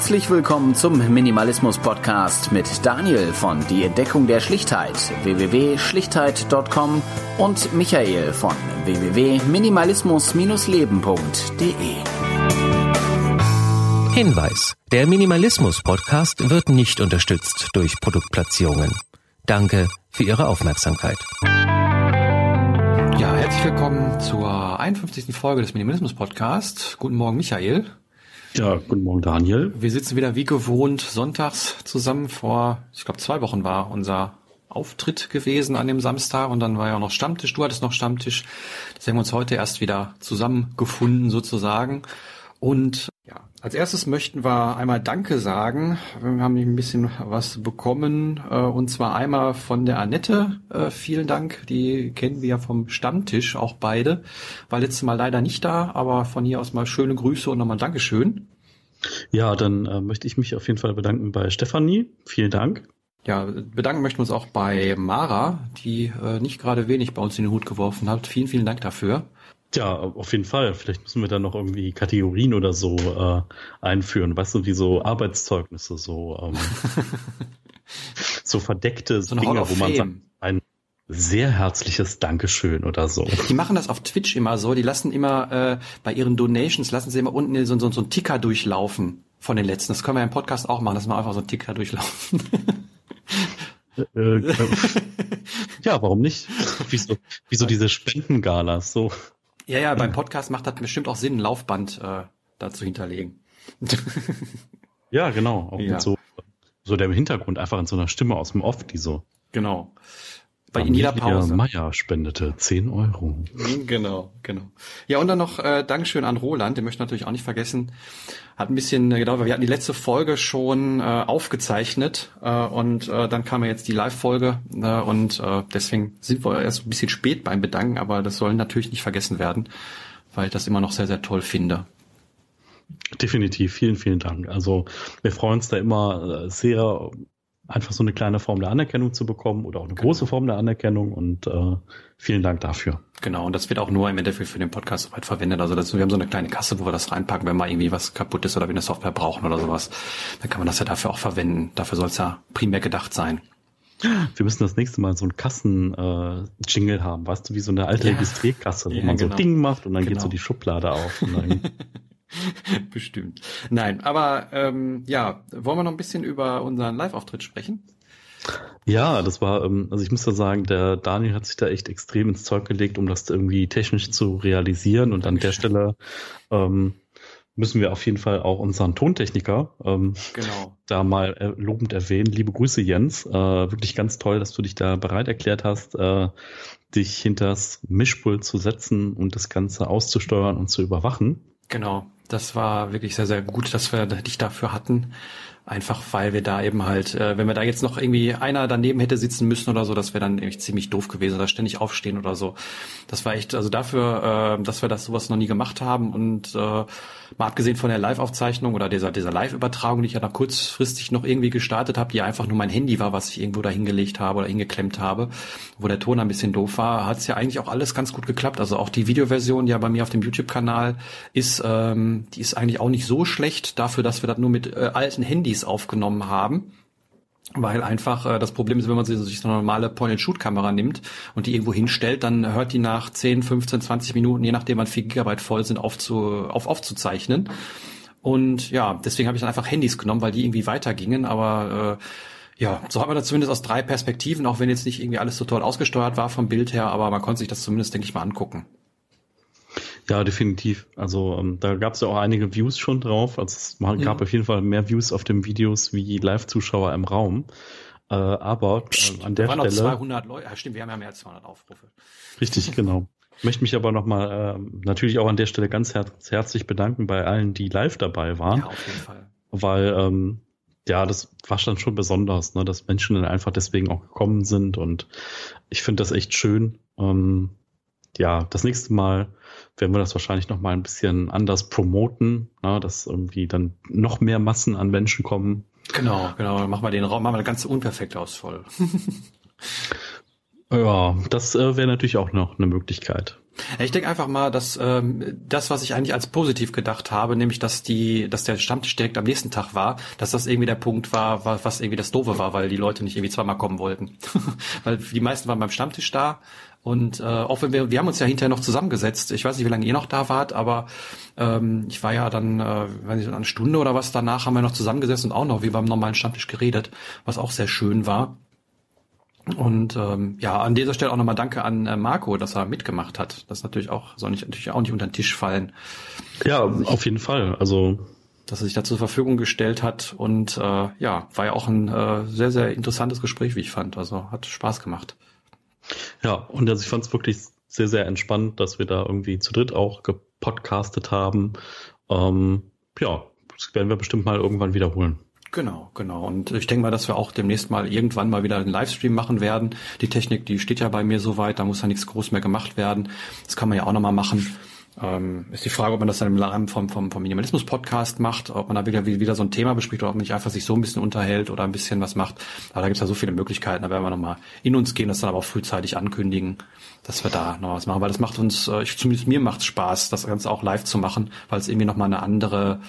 Herzlich willkommen zum Minimalismus Podcast mit Daniel von Die Entdeckung der Schlichtheit www.schlichtheit.com und Michael von www.minimalismus-leben.de. Hinweis: Der Minimalismus Podcast wird nicht unterstützt durch Produktplatzierungen. Danke für Ihre Aufmerksamkeit. Ja, herzlich willkommen zur 51. Folge des Minimalismus Podcast. Guten Morgen, Michael. Ja, guten Morgen, Daniel. Wir sitzen wieder wie gewohnt sonntags zusammen. Vor, ich glaube, zwei Wochen war unser Auftritt gewesen an dem Samstag und dann war ja auch noch Stammtisch. Du hattest noch Stammtisch. Deswegen haben wir uns heute erst wieder zusammengefunden sozusagen. Und ja, als erstes möchten wir einmal Danke sagen. Wir haben ein bisschen was bekommen äh, und zwar einmal von der Annette. Äh, vielen Dank. Die kennen wir ja vom Stammtisch auch beide. War letztes Mal leider nicht da, aber von hier aus mal schöne Grüße und nochmal Dankeschön. Ja, dann äh, möchte ich mich auf jeden Fall bedanken bei Stefanie. Vielen Dank. Ja, bedanken möchten wir uns auch bei Mara, die äh, nicht gerade wenig bei uns in den Hut geworfen hat. Vielen, vielen Dank dafür. Ja, auf jeden Fall. Vielleicht müssen wir da noch irgendwie Kategorien oder so äh, einführen. Weißt du, wie so Arbeitszeugnisse, so, ähm, so verdeckte So Dinge, wo man sagt, ein sehr herzliches Dankeschön oder so. Die machen das auf Twitch immer so. Die lassen immer äh, bei ihren Donations lassen sie immer unten so, so, so einen Ticker durchlaufen von den letzten. Das können wir im Podcast auch machen, dass wir einfach so einen Ticker durchlaufen. Äh, äh, ja, warum nicht? Wieso, wieso diese Spendengalas so? Ja, ja, beim Podcast macht das bestimmt auch Sinn, ein Laufband äh, da zu hinterlegen. Ja, genau. Auch Ja. mit so, so der Hintergrund einfach in so einer Stimme aus dem Off, die so. genau. Bei in jeder Pause. Meier spendete 10 Euro. Genau, genau. Ja, und dann noch äh, Dankeschön an Roland, den möchte ich natürlich auch nicht vergessen. Hat ein bisschen äh, gedauert, weil wir hatten die letzte Folge schon äh, aufgezeichnet äh, und äh, dann kam ja jetzt die Live-Folge äh, und äh, deswegen sind wir erst ein bisschen spät beim Bedanken, aber das soll natürlich nicht vergessen werden, weil ich das immer noch sehr, sehr toll finde. Definitiv, vielen, vielen Dank. Also wir freuen uns da immer äh, sehr, einfach so eine kleine Form der Anerkennung zu bekommen oder auch eine große Form der Anerkennung und äh, vielen Dank dafür. Genau, und das wird auch nur im Endeffekt für den Podcast soweit verwendet. Also das, wir haben so eine kleine Kasse, wo wir das reinpacken, wenn mal irgendwie was kaputt ist oder wir eine Software brauchen oder sowas. Dann kann man das ja dafür auch verwenden. Dafür soll es ja primär gedacht sein. Wir müssen das nächste Mal so einen Kassen-Jingle haben, weißt du, wie so eine alte Ja. Registrierkasse, wo Ja, man genau. so Ding macht und dann geht Genau. so die Schublade auf. Und dann, Bestimmt. Nein, aber ähm, ja, wollen wir noch ein bisschen über unseren Live-Auftritt sprechen? ja, das war, ähm, also ich muss da sagen, der Daniel hat sich da echt extrem ins Zeug gelegt, um das irgendwie technisch zu realisieren und an der Stelle ähm, müssen wir auf jeden Fall auch unseren Tontechniker ähm, Genau. da mal äh, lobend erwähnen. Liebe Grüße, Jens. Äh, wirklich ganz toll, dass du dich da bereit erklärt hast, äh, dich hinters Mischpult zu setzen und das Ganze auszusteuern und zu überwachen. Genau. Das war wirklich sehr, sehr gut, dass wir dich dafür hatten. Einfach weil wir da eben halt, äh, wenn wir da jetzt noch irgendwie einer daneben hätte sitzen müssen oder so, das wäre dann echt ziemlich doof gewesen oder ständig aufstehen oder so. Das war echt, also dafür, äh, dass wir das sowas noch nie gemacht haben und äh, mal abgesehen von der Live-Aufzeichnung oder dieser, dieser Live-Übertragung, die ich ja noch kurzfristig noch irgendwie gestartet habe, die einfach nur mein Handy war, was ich irgendwo da hingelegt habe oder hingeklemmt habe, wo der Ton ein bisschen doof war, hat es ja eigentlich auch alles ganz gut geklappt. Also auch die Videoversion, die ja bei mir auf dem YouTube-Kanal ist, ähm, die ist eigentlich auch nicht so schlecht dafür, dass wir das nur mit äh, alten Handys aufgenommen haben. Weil einfach äh, das Problem ist, wenn man sich so eine normale Point-and-Shoot-Kamera nimmt und die irgendwo hinstellt, dann hört die nach 10, 15, 20 Minuten, je nachdem wann 4 Gigabyte voll sind, auf, zu, auf aufzuzeichnen. Und ja, deswegen habe ich dann einfach Handys genommen, weil die irgendwie weitergingen. Aber äh, ja, so hat man das zumindest aus drei Perspektiven, auch wenn jetzt nicht irgendwie alles so toll ausgesteuert war vom Bild her, aber man konnte sich das zumindest, denke ich, mal angucken. Ja, definitiv. Also ähm, da gab es ja auch einige Views schon drauf. Also es gab auf jeden Fall mehr Views auf den Videos wie Live-Zuschauer im Raum. Äh, aber äh, an der waren noch Stelle 200 Leute. Ja, stimmt, wir haben ja mehr als 200 Aufrufe. Richtig, genau. Möchte mich aber nochmal äh, natürlich auch an der Stelle ganz her herzlich bedanken bei allen, die live dabei waren, Ja, auf jeden Fall. weil ähm, ja, das war dann schon besonders, ne, dass Menschen dann einfach deswegen auch gekommen sind und ich finde das echt schön. Ähm, ja, das nächste Mal werden wir das wahrscheinlich nochmal ein bisschen anders promoten, ne, dass irgendwie dann noch mehr Massen an Menschen kommen. Genau, genau. Machen wir den Raum, machen wir das ganze unperfekt aus voll. Ja, das äh, wäre natürlich auch noch eine Möglichkeit. Ich denke einfach mal, dass ähm, das, was ich eigentlich als positiv gedacht habe, nämlich dass die, dass der Stammtisch direkt am nächsten Tag war, dass das irgendwie der Punkt war, was irgendwie das Doofe war, weil die Leute nicht irgendwie zweimal kommen wollten. weil die meisten waren beim Stammtisch da und äh, auch wenn wir, wir haben uns ja hinterher noch zusammengesetzt. Ich weiß nicht, wie lange ihr noch da wart, aber ähm, ich war ja dann, äh, weiß nicht, eine Stunde oder was danach haben wir noch zusammengesessen und auch noch wie beim normalen Stammtisch geredet, was auch sehr schön war. Und ähm, ja, an dieser Stelle auch nochmal Danke an äh, Marco, dass er mitgemacht hat. Das natürlich auch soll nicht natürlich auch nicht unter den Tisch fallen. Ja, auf jeden Fall. Also dass er sich da zur Verfügung gestellt hat und äh, ja, war ja auch ein äh, sehr sehr interessantes Gespräch, wie ich fand. Also hat Spaß gemacht. Ja, und also ich fand es wirklich sehr sehr entspannt, dass wir da irgendwie zu dritt auch gepodcastet haben. Ähm, ja, das werden wir bestimmt mal irgendwann wiederholen. Genau, genau. Und ich denke mal, dass wir auch demnächst mal irgendwann mal wieder einen Livestream machen werden. Die Technik, die steht ja bei mir soweit, da muss ja nichts groß mehr gemacht werden. Das kann man ja auch nochmal machen. Ähm, ist die Frage, ob man das dann im Rahmen vom, vom, vom Minimalismus-Podcast macht, ob man da wieder, wieder so ein Thema bespricht oder ob man nicht einfach sich so ein bisschen unterhält oder ein bisschen was macht. Aber da gibt's ja so viele Möglichkeiten, da werden wir nochmal in uns gehen, das dann aber auch frühzeitig ankündigen, dass wir da noch was machen. Weil das macht uns, äh, ich, zumindest mir macht's Spaß, das Ganze auch live zu machen, weil es irgendwie nochmal eine andere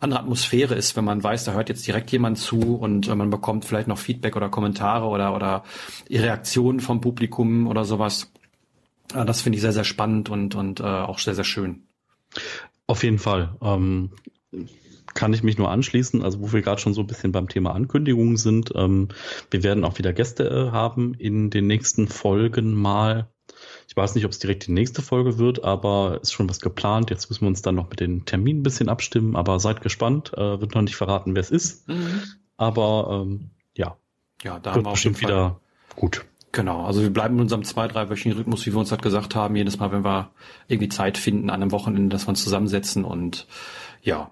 andere Atmosphäre ist, wenn man weiß, da hört jetzt direkt jemand zu und äh, man bekommt vielleicht noch Feedback oder Kommentare oder, oder Reaktionen vom Publikum oder sowas. Äh, das finde ich sehr, sehr spannend und, und äh, auch sehr, sehr schön. Auf jeden Fall. Ähm, kann ich mich nur anschließen. Also wo wir gerade schon so ein bisschen beim Thema Ankündigungen sind. Ähm, wir werden auch wieder Gäste äh, haben in den nächsten Folgen mal. Ich weiß nicht, ob es direkt die nächste Folge wird, aber ist schon was geplant. Jetzt müssen wir uns dann noch mit den Terminen ein bisschen abstimmen, aber seid gespannt. Äh, wird noch nicht verraten, wer es ist. Mhm. Aber ähm, ja, ja, da wird haben wir bestimmt wieder gut. Genau, also wir bleiben in unserem zwei, dreiwöchigen Rhythmus, wie wir uns halt gesagt haben, jedes Mal, wenn wir irgendwie Zeit finden an einem Wochenende, dass wir uns zusammensetzen und ja.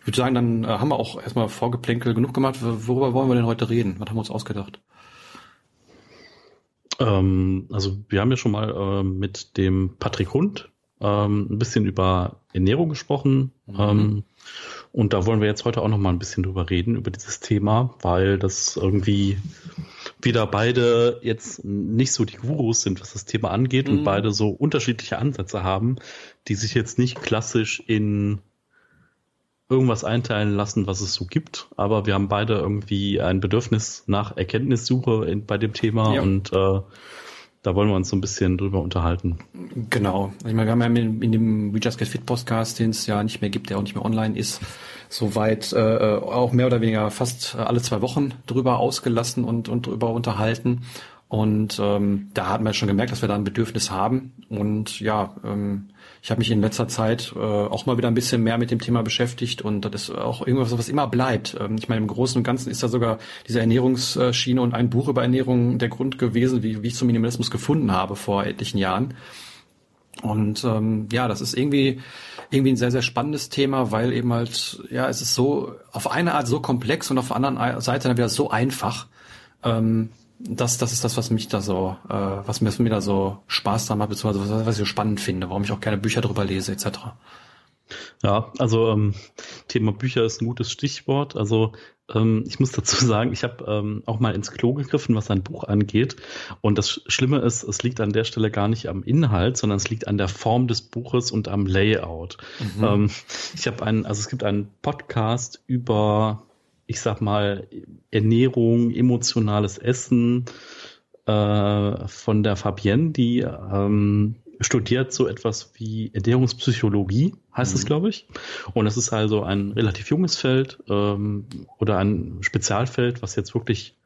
Ich würde sagen, dann äh, haben wir auch erstmal Vorgeplänkel genug gemacht. Worüber wollen wir denn heute reden? Was haben wir uns ausgedacht? Ähm, also wir haben ja schon mal äh, mit dem Patrick Hund ähm, ein bisschen über Ernährung gesprochen. Mhm. Ähm, und da wollen wir jetzt heute auch noch mal ein bisschen drüber reden, über dieses Thema, weil das irgendwie wieder beide jetzt nicht so die Gurus sind, was das Thema angeht mhm. und beide so unterschiedliche Ansätze haben, die sich jetzt nicht klassisch in irgendwas einteilen lassen, was es so gibt. Aber wir haben beide irgendwie ein Bedürfnis nach Erkenntnissuche in, bei dem Thema ja. und äh, da wollen wir uns so ein bisschen drüber unterhalten. Genau. Ich meine, wir haben ja in, dem We Just Get Fit Podcast, den es ja nicht mehr gibt, der auch nicht mehr online ist, soweit äh, auch mehr oder weniger fast alle zwei Wochen drüber ausgelassen und, und drüber unterhalten. Und ähm, da hat man schon gemerkt, dass wir da ein Bedürfnis haben. Und ja, ähm, ich habe mich in letzter Zeit äh, auch mal wieder ein bisschen mehr mit dem Thema beschäftigt und das ist auch irgendwas, was immer bleibt. Ähm, ich meine, im Großen und Ganzen ist da sogar diese Ernährungsschiene und ein Buch über Ernährung der Grund gewesen, wie, wie ich zum Minimalismus gefunden habe vor etlichen Jahren. Und ähm, ja, das ist irgendwie irgendwie ein sehr sehr spannendes Thema, weil eben halt ja es ist so auf eine Art so komplex und auf der anderen Seite dann wieder so einfach. Ähm, das, das ist das, was mich da so, äh, was mir, was mir da so Spaß dran macht, beziehungsweise was, was ich so spannend finde, warum ich auch gerne Bücher drüber lese, etc. Ja, also ähm, Thema Bücher ist ein gutes Stichwort. Also ähm, ich muss dazu sagen, ich habe ähm, auch mal ins Klo gegriffen, was ein Buch angeht. Und das Schlimme ist, es liegt an der Stelle gar nicht am Inhalt, sondern es liegt an der Form des Buches und am Layout. Mhm. Ähm, ich habe einen, also es gibt einen Podcast über ich sag mal, Ernährung, emotionales Essen äh, von der Fabienne, die ähm, studiert so etwas wie Ernährungspsychologie, heißt mhm. es, glaube ich. Und das ist also ein relativ junges Feld ähm, oder ein Spezialfeld, was jetzt wirklich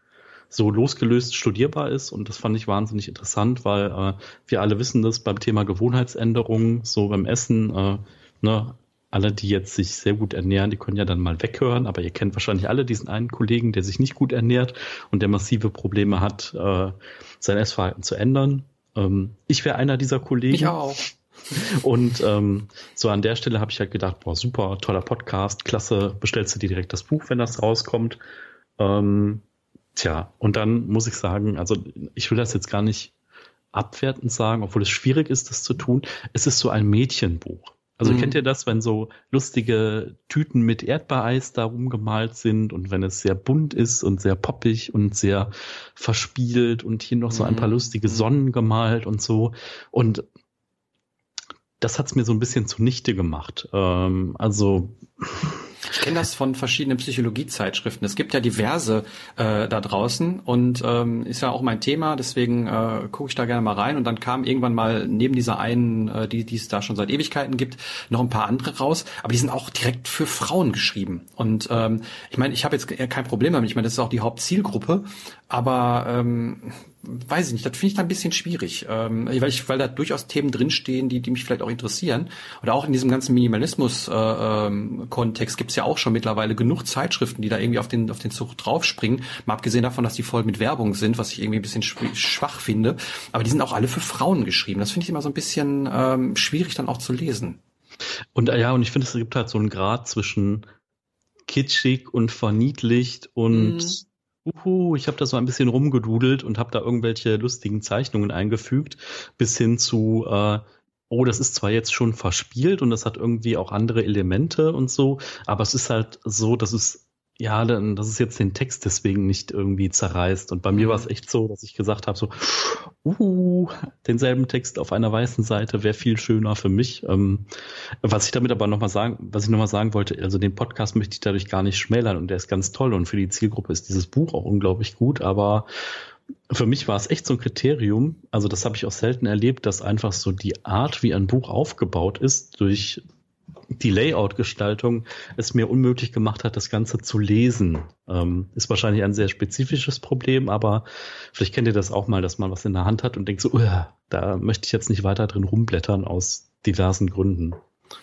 so losgelöst studierbar ist. Und das fand ich wahnsinnig interessant, weil äh, wir alle wissen das beim Thema Gewohnheitsänderungen, so beim Essen, äh, ne, alle, die jetzt sich sehr gut ernähren, die können ja dann mal weghören, aber ihr kennt wahrscheinlich alle diesen einen Kollegen, der sich nicht gut ernährt und der massive Probleme hat, äh, sein Essverhalten zu ändern. Ähm, ich wäre einer dieser Kollegen. Ich auch. Und ähm, so an der Stelle habe ich halt gedacht, boah, super, toller Podcast, klasse, bestellst du dir direkt das Buch, wenn das rauskommt. Ähm, tja, und dann muss ich sagen, also ich will das jetzt gar nicht abwertend sagen, obwohl es schwierig ist, das zu tun. Es ist so ein Mädchenbuch. Also mhm. kennt ihr das, wenn so lustige Tüten mit Erdbeereis da rumgemalt sind und wenn es sehr bunt ist und sehr poppig und sehr verspielt und hier noch so ein paar mhm. lustige mhm. Sonnen gemalt und so. Und das hat's mir so ein bisschen zunichte gemacht. Ähm, also ich kenne das von verschiedenen Psychologiezeitschriften. Es gibt ja diverse äh, da draußen und ähm, ist ja auch mein Thema, deswegen äh, gucke ich da gerne mal rein. Und dann kam irgendwann mal neben dieser einen, äh, die, die es da schon seit Ewigkeiten gibt, noch ein paar andere raus, aber die sind auch direkt für Frauen geschrieben. Und ähm, ich meine, ich habe jetzt kein Problem damit. Ich meine, das ist auch die Hauptzielgruppe, aber ähm, weiß ich nicht, das finde ich da ein bisschen schwierig, ähm, weil, ich, weil da durchaus Themen drinstehen, die, die mich vielleicht auch interessieren. Oder auch in diesem ganzen Minimalismus-Kontext äh, ähm, gibt es ja auch schon mittlerweile genug Zeitschriften, die da irgendwie auf den, auf den Zug draufspringen. Mal abgesehen davon, dass die voll mit Werbung sind, was ich irgendwie ein bisschen schwach finde. Aber die sind auch alle für Frauen geschrieben. Das finde ich immer so ein bisschen ähm, schwierig dann auch zu lesen. Und äh, ja, und ich finde, es gibt halt so einen Grad zwischen kitschig und verniedlicht und mhm uhu, ich habe da so ein bisschen rumgedudelt und habe da irgendwelche lustigen Zeichnungen eingefügt, bis hin zu, äh, oh, das ist zwar jetzt schon verspielt und das hat irgendwie auch andere Elemente und so, aber es ist halt so, dass es ja, dann, dass es jetzt den Text deswegen nicht irgendwie zerreißt. Und bei mir war es mhm. echt so, dass ich gesagt habe, so, uh, denselben Text auf einer weißen Seite wäre viel schöner für mich. Ähm, was ich damit aber nochmal sagen, was ich nochmal sagen wollte, also den Podcast möchte ich dadurch gar nicht schmälern und der ist ganz toll und für die Zielgruppe ist dieses Buch auch unglaublich gut, aber für mich war es echt so ein Kriterium, also das habe ich auch selten erlebt, dass einfach so die Art, wie ein Buch aufgebaut ist, durch die Layout-Gestaltung es mir unmöglich gemacht hat, das Ganze zu lesen. Ähm, ist wahrscheinlich ein sehr spezifisches Problem, aber vielleicht kennt ihr das auch mal, dass man was in der Hand hat und denkt so, da möchte ich jetzt nicht weiter drin rumblättern aus diversen Gründen.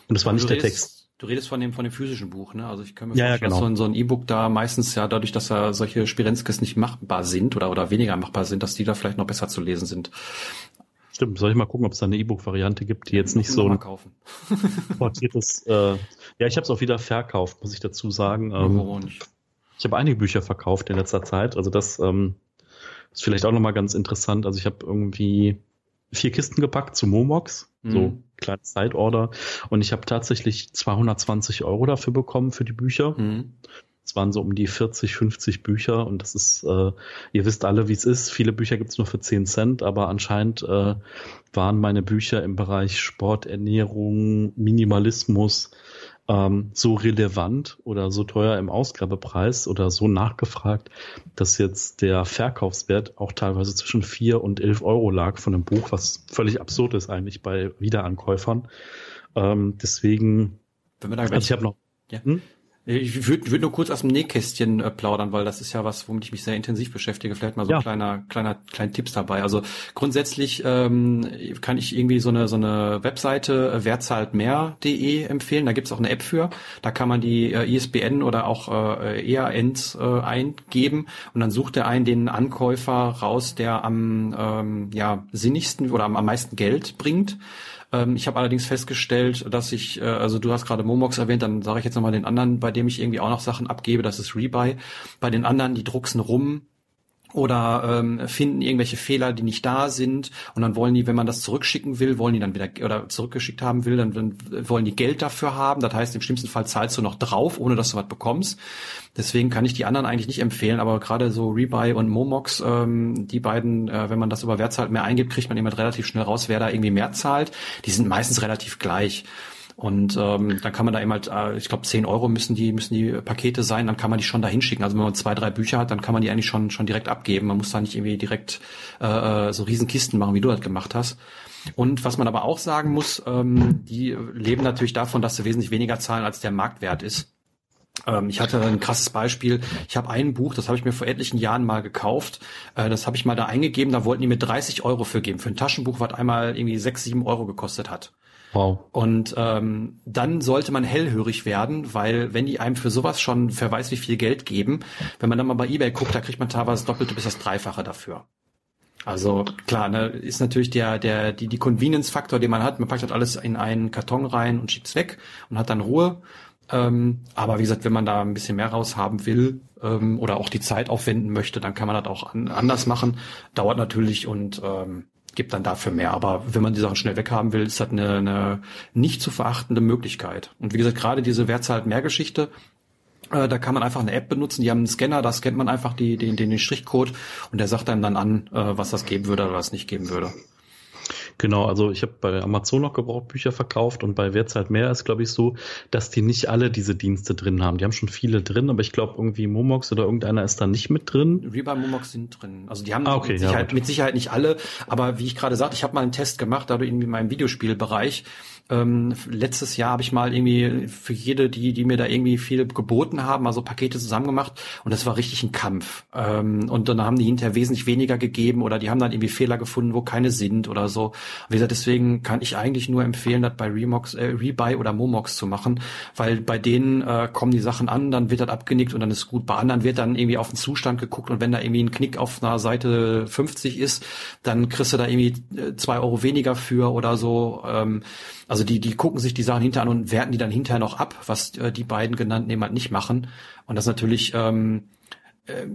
Und es war nicht der Text. Du redest von dem, von dem physischen Buch, ne? Also ich kann mir ja, vorstellen, ja, genau. dass so ein, E-Book da meistens ja dadurch, dass da solche Spirenzkes nicht machbar sind oder, oder weniger machbar sind, dass die da vielleicht noch besser zu lesen sind. Stimmt, soll ich mal gucken, ob es da eine E-Book-Variante gibt, die jetzt nicht so ein portiertes. Äh, ja, ich habe es auch wieder verkauft, muss ich dazu sagen. Ähm, ich habe einige Bücher verkauft in letzter Zeit. Also das ähm, ist vielleicht auch nochmal ganz interessant. Also ich habe irgendwie vier Kisten gepackt zu Momox, mhm. so kleine Zeitorder. Und ich habe tatsächlich 220 Euro dafür bekommen für die Bücher. Mhm. Es waren so um die 40, 50 Bücher und das ist, äh, ihr wisst alle, wie es ist. Viele Bücher gibt's nur für 10 Cent, aber anscheinend äh, waren meine Bücher im Bereich Sport, Ernährung, Minimalismus ähm, so relevant oder so teuer im Ausgabepreis oder so nachgefragt, dass jetzt der Verkaufswert auch teilweise zwischen 4 und 11 Euro lag von einem Buch, was völlig absurd ist eigentlich bei Wiederankäufern. Ähm, deswegen, Wenn wir da also ich habe noch, ja. hm? Ich würde würd nur kurz aus dem Nähkästchen äh, plaudern, weil das ist ja was, womit ich mich sehr intensiv beschäftige. Vielleicht mal so ja. kleiner, kleiner, kleinen Tipps dabei. Also grundsätzlich ähm, kann ich irgendwie so eine so eine Webseite äh, wertzahltmehr.de empfehlen. Da gibt's auch eine App für. Da kann man die äh, ISBN oder auch äh, EANs äh, eingeben und dann sucht er einen den Ankäufer raus, der am ähm, ja sinnigsten oder am, am meisten Geld bringt. Ähm, ich habe allerdings festgestellt, dass ich, äh, also du hast gerade Momox erwähnt, dann sage ich jetzt nochmal den anderen, bei dem ich irgendwie auch noch Sachen abgebe, das ist Rebuy. Bei den anderen, die drucksen rum, oder ähm, finden irgendwelche Fehler, die nicht da sind und dann wollen die, wenn man das zurückschicken will, wollen die dann wieder oder zurückgeschickt haben will, dann, dann wollen die Geld dafür haben. Das heißt, im schlimmsten Fall zahlst du noch drauf, ohne dass du was bekommst. Deswegen kann ich die anderen eigentlich nicht empfehlen, aber gerade so Rebuy und Momox, ähm, die beiden, äh, wenn man das über Wertzahlt mehr eingibt, kriegt man immer relativ schnell raus, wer da irgendwie mehr zahlt. Die sind meistens relativ gleich. Und ähm, dann kann man da eben halt, äh, ich glaube, 10 Euro müssen die, müssen die Pakete sein, dann kann man die schon da hinschicken. Also wenn man zwei, drei Bücher hat, dann kann man die eigentlich schon, schon direkt abgeben. Man muss da nicht irgendwie direkt äh, äh so Riesenkisten machen, wie du das gemacht hast. Und was man aber auch sagen muss, ähm, die leben natürlich davon, dass sie wesentlich weniger zahlen, als der Marktwert ist. Ähm, ich hatte ein krasses Beispiel. Ich habe ein Buch, das habe ich mir vor etlichen Jahren mal gekauft. Äh, das habe ich mal da eingegeben. Da wollten die mir 30 Euro für geben. Für ein Taschenbuch, was einmal irgendwie 6, 7 Euro gekostet hat. Wow. Und ähm, dann sollte man hellhörig werden, weil wenn die einem für sowas schon wer weiß wie viel Geld geben, wenn man dann mal bei eBay guckt, da kriegt man teilweise das Doppelte bis das Dreifache dafür. Also klar, ne, ist natürlich der der die die Convenience-Faktor, den man hat. Man packt halt alles in einen Karton rein und schickt's weg und hat dann Ruhe. Ähm, aber wie gesagt, wenn man da ein bisschen mehr raushaben will ähm, oder auch die Zeit aufwenden möchte, dann kann man das auch an, anders machen. Dauert natürlich und ähm, gibt dann dafür mehr. Aber wenn man die Sachen schnell weghaben will, ist das eine, eine nicht zu verachtende Möglichkeit. Und wie gesagt, gerade diese Wer zahlt mehr Geschichte, äh, da kann man einfach eine App benutzen, die haben einen Scanner, da scannt man einfach die, den, den, den Strichcode und der sagt einem dann an, äh, was das geben würde oder was nicht geben würde. Genau, also ich habe bei Amazon noch gebraucht Bücher verkauft und bei Wer zahlt mehr ist, glaube ich, so, dass die nicht alle diese Dienste drin haben. Die haben schon viele drin, aber ich glaube irgendwie Momox oder irgendeiner ist da nicht mit drin. Bei Momox sind drin. Also die haben ah, okay, mit, Sicherheit, ja, mit Sicherheit nicht alle, aber wie ich gerade sagte, ich habe mal einen Test gemacht, da in meinem Videospielbereich ähm, letztes Jahr habe ich mal irgendwie für jede, die, die mir da irgendwie viel geboten haben, also Pakete zusammen und das war richtig ein Kampf. Ähm, und dann haben die hinterher wesentlich weniger gegeben oder die haben dann irgendwie Fehler gefunden, wo keine sind oder so. Wie gesagt, deswegen kann ich eigentlich nur empfehlen, das bei Remox, äh, Rebuy oder Momox zu machen, weil bei denen äh, kommen die Sachen an, dann wird das abgenickt und dann ist gut. Bei anderen wird dann irgendwie auf den Zustand geguckt und wenn da irgendwie ein Knick auf einer Seite 50 ist, dann kriegst du da irgendwie äh, zwei Euro weniger für oder so. Ähm, also die, die gucken sich die Sachen hinterher an und werten die dann hinterher noch ab, was äh, die beiden genannten eben halt nicht machen. Und das natürlich ähm, äh,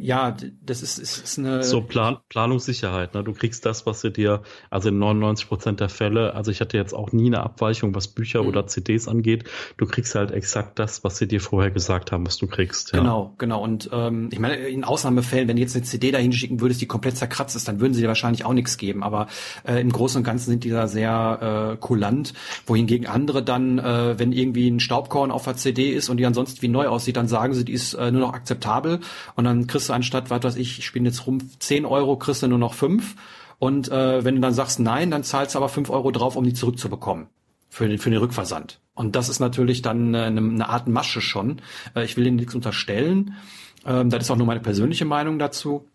ja, das ist, ist, ist eine. So Plan Planungssicherheit, ne? Du kriegst das, was sie dir, also in 99 Prozent der Fälle, also ich hatte jetzt auch nie eine Abweichung, was Bücher mhm. oder CDs angeht. Du kriegst halt exakt das, was sie dir vorher gesagt haben, was du kriegst. Ja. Genau, genau. Und ähm, ich meine, in Ausnahmefällen, wenn du jetzt eine CD dahin schicken würdest, die komplett zerkratzt ist, dann würden sie dir wahrscheinlich auch nichts geben. Aber äh, im Großen und Ganzen sind die da sehr äh, kulant, wohingegen andere dann, äh, wenn irgendwie ein Staubkorn auf der CD ist und die ansonsten wie neu aussieht, dann sagen sie, die ist äh, nur noch akzeptabel und dann kriegst du anstatt, was weiß ich, ich spiele jetzt rum, 10 Euro, kriegst du nur noch 5. Und äh, wenn du dann sagst nein, dann zahlst du aber 5 Euro drauf, um die zurückzubekommen. Für den, für den Rückversand. Und das ist natürlich dann äh, eine, eine Art Masche schon. Äh, ich will denen nichts unterstellen. Ähm, das ist auch nur meine persönliche Meinung dazu.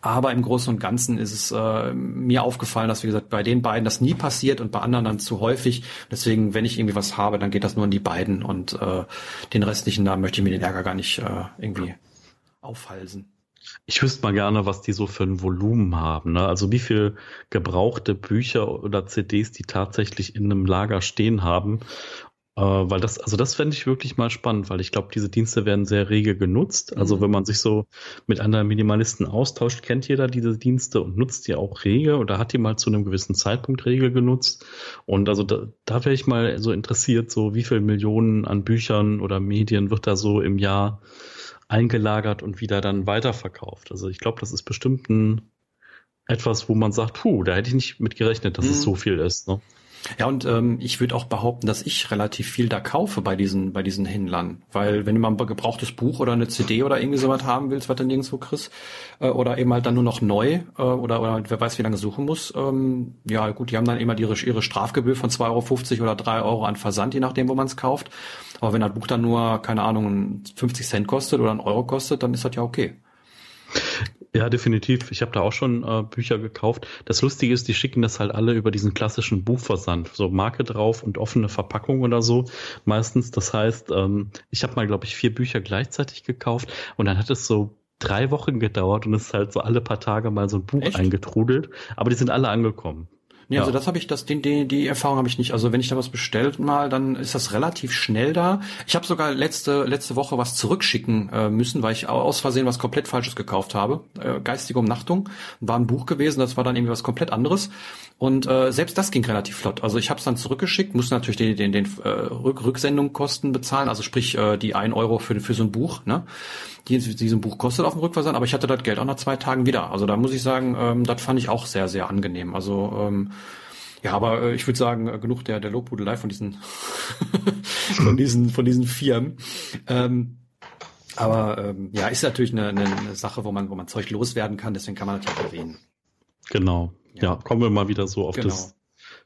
Aber im Großen und Ganzen ist es äh, mir aufgefallen, dass, wie gesagt, bei den beiden das nie passiert und bei anderen dann zu häufig. Deswegen, wenn ich irgendwie was habe, dann geht das nur an die beiden und den restlichen, da möchte ich mir den Ärger gar nicht irgendwie aufhalsen. Ich wüsste mal gerne, was die so für ein Volumen haben. Ne? Also wie viel gebrauchte Bücher oder CDs die tatsächlich in einem Lager stehen haben. Äh, weil das, also das fände ich wirklich mal spannend, weil ich glaube, diese Dienste werden sehr rege genutzt. Also mhm. wenn man sich so mit anderen Minimalisten austauscht, kennt jeder diese Dienste und nutzt die auch rege oder hat die mal zu einem gewissen Zeitpunkt rege genutzt. Und also da, da wäre ich mal so interessiert, so wie viel Millionen an Büchern oder Medien wird da so im Jahr eingelagert und wieder dann weiterverkauft. Also ich glaube, das ist bestimmt ein etwas, wo man sagt, puh, da hätte ich nicht mit gerechnet, dass mhm. es so viel ist. Ne? Ja, und ähm, ich würde auch behaupten, dass ich relativ viel da kaufe bei diesen, bei diesen Händlern. Weil wenn du mal ein gebrauchtes Buch oder eine CD oder irgendwie sowas haben willst, was du nirgendwo kriegst, äh, oder eben halt dann nur noch neu äh, oder, oder wer weiß, wie lange suchen muss, ähm, ja gut, die haben dann immer ihre, ihre Strafgebühr von 2,50 Euro oder 3 Euro an Versand, je nachdem, wo man es kauft. Aber wenn das Buch dann nur, keine Ahnung, 50 Cent kostet oder ein Euro kostet, dann ist das ja okay. Ja, definitiv. Ich habe da auch schon äh, Bücher gekauft. Das Lustige ist, die schicken das halt alle über diesen klassischen Buchversand. So Marke drauf und offene Verpackung oder so. Meistens. Das heißt, ähm, ich habe mal, glaube ich, vier Bücher gleichzeitig gekauft und dann hat es so drei Wochen gedauert und es ist halt so alle paar Tage mal so ein Buch Echt? eingetrudelt. Aber die sind alle angekommen. Nee, also ja. also das habe ich, das, die, die, die Erfahrung habe ich nicht. Also wenn ich da was bestellt mal, dann ist das relativ schnell da. Ich habe sogar letzte, letzte Woche was zurückschicken äh, müssen, weil ich aus Versehen was komplett Falsches gekauft habe. Äh, geistige Umnachtung. War ein Buch gewesen, das war dann irgendwie was komplett anderes. Und äh, selbst das ging relativ flott. Also ich habe es dann zurückgeschickt, musste natürlich den, den, den äh, Rück Rücksendungskosten bezahlen, also sprich äh, die ein Euro für, für so ein Buch, ne? Die, die so ein Buch kostet auf dem Rückversand, aber ich hatte das Geld auch nach zwei Tagen wieder. Also da muss ich sagen, ähm, das fand ich auch sehr, sehr angenehm. Also ähm, ja, aber äh, ich würde sagen, äh, genug der, der Lobhudelei von diesen, von diesen, von diesen Firmen. Ähm, aber ähm, ja, ist natürlich eine, eine, eine Sache, wo man, wo man Zeug loswerden kann, deswegen kann man das ja erwähnen. Genau. Ja. ja, kommen wir mal wieder so auf genau. das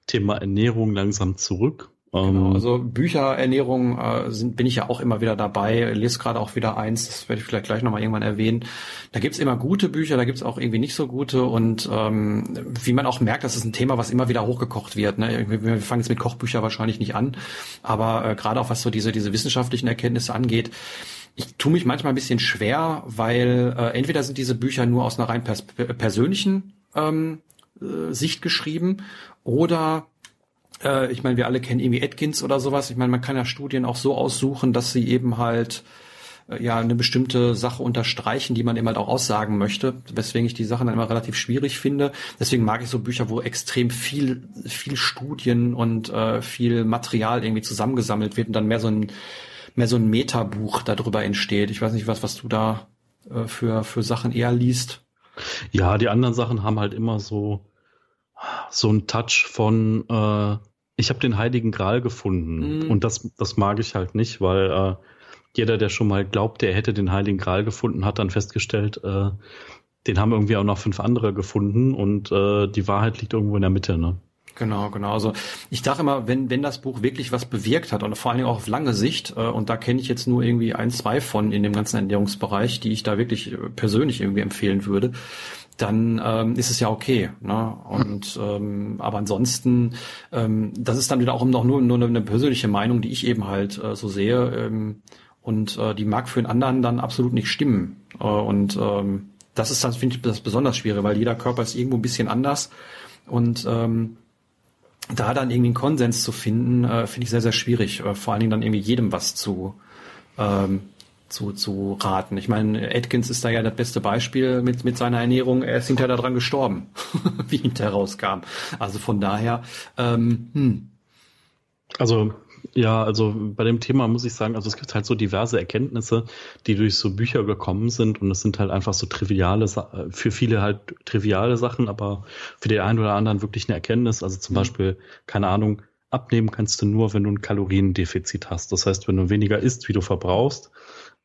Thema Ernährung langsam zurück. Genau, ähm, also Bücherernährung äh, sind, bin ich ja auch immer wieder dabei, lese gerade auch wieder eins, das werde ich vielleicht gleich nochmal irgendwann erwähnen. Da gibt's immer gute Bücher, da gibt's auch irgendwie nicht so gute und ähm, wie man auch merkt, das ist ein Thema, was immer wieder hochgekocht wird. Ne? Wir, fangen jetzt mit Kochbücher wahrscheinlich nicht an, aber äh, gerade auch was so diese, diese wissenschaftlichen Erkenntnisse angeht, ich tue mich manchmal ein bisschen schwer, weil äh, entweder sind diese Bücher nur aus einer rein pers persönlichen ähm, äh, Sicht geschrieben oder äh, ich meine, wir alle kennen irgendwie Atkins oder sowas. Ich meine, man kann ja Studien auch so aussuchen, dass sie eben halt äh, ja eine bestimmte Sache unterstreichen, die man eben halt auch aussagen möchte, weswegen ich die Sachen dann immer relativ schwierig finde. Deswegen mag ich so Bücher, wo extrem viel, viel Studien und äh, viel Material irgendwie zusammengesammelt wird und dann mehr so ein mehr so ein Metabuch darüber entsteht. Ich weiß nicht, was, was du da äh, für, für Sachen eher liest. Ja, die anderen Sachen haben halt immer so, so einen Touch von, äh, ich habe den Heiligen Gral gefunden. Mm. Und das, das mag ich halt nicht, weil äh, jeder, der schon mal glaubt, er hätte den Heiligen Gral gefunden, hat dann festgestellt, äh, den haben irgendwie auch noch fünf andere gefunden und äh, die Wahrheit liegt irgendwo in der Mitte. Ne? Genau, genau. Also ich dachte immer, wenn, wenn das Buch wirklich was bewirkt hat und vor allen Dingen auch auf lange Sicht, äh, und da kenne ich jetzt nur irgendwie ein, zwei von in dem ganzen Ernährungsbereich, die ich da wirklich äh, persönlich irgendwie empfehlen würde, dann ähm, ist es ja okay. Ne? Und ähm, aber ansonsten, ähm, das ist dann wieder auch noch nur, nur eine persönliche Meinung, die ich eben halt äh, so sehe. Ähm, und äh, die mag für den anderen dann absolut nicht stimmen. Äh, und ähm, das ist dann, finde ich, das besonders schwierig, weil jeder Körper ist irgendwo ein bisschen anders. Und ähm, da dann irgendwie einen Konsens zu finden, äh, finde ich sehr, sehr schwierig. Äh, vor allen Dingen dann irgendwie jedem was zu, ähm, zu, zu raten. Ich meine, Atkins ist da ja das beste Beispiel mit, mit seiner Ernährung. Er ist hinterher daran gestorben, wie hinterher rauskam. Also von daher, ähm, hm. Also ja, also bei dem Thema muss ich sagen, also es gibt halt so diverse Erkenntnisse, die durch so Bücher gekommen sind und es sind halt einfach so triviale, für viele halt triviale Sachen, aber für den einen oder anderen wirklich eine Erkenntnis. Also zum mhm. Beispiel, keine Ahnung, abnehmen kannst du nur, wenn du ein Kaloriendefizit hast. Das heißt, wenn du weniger isst, wie du verbrauchst,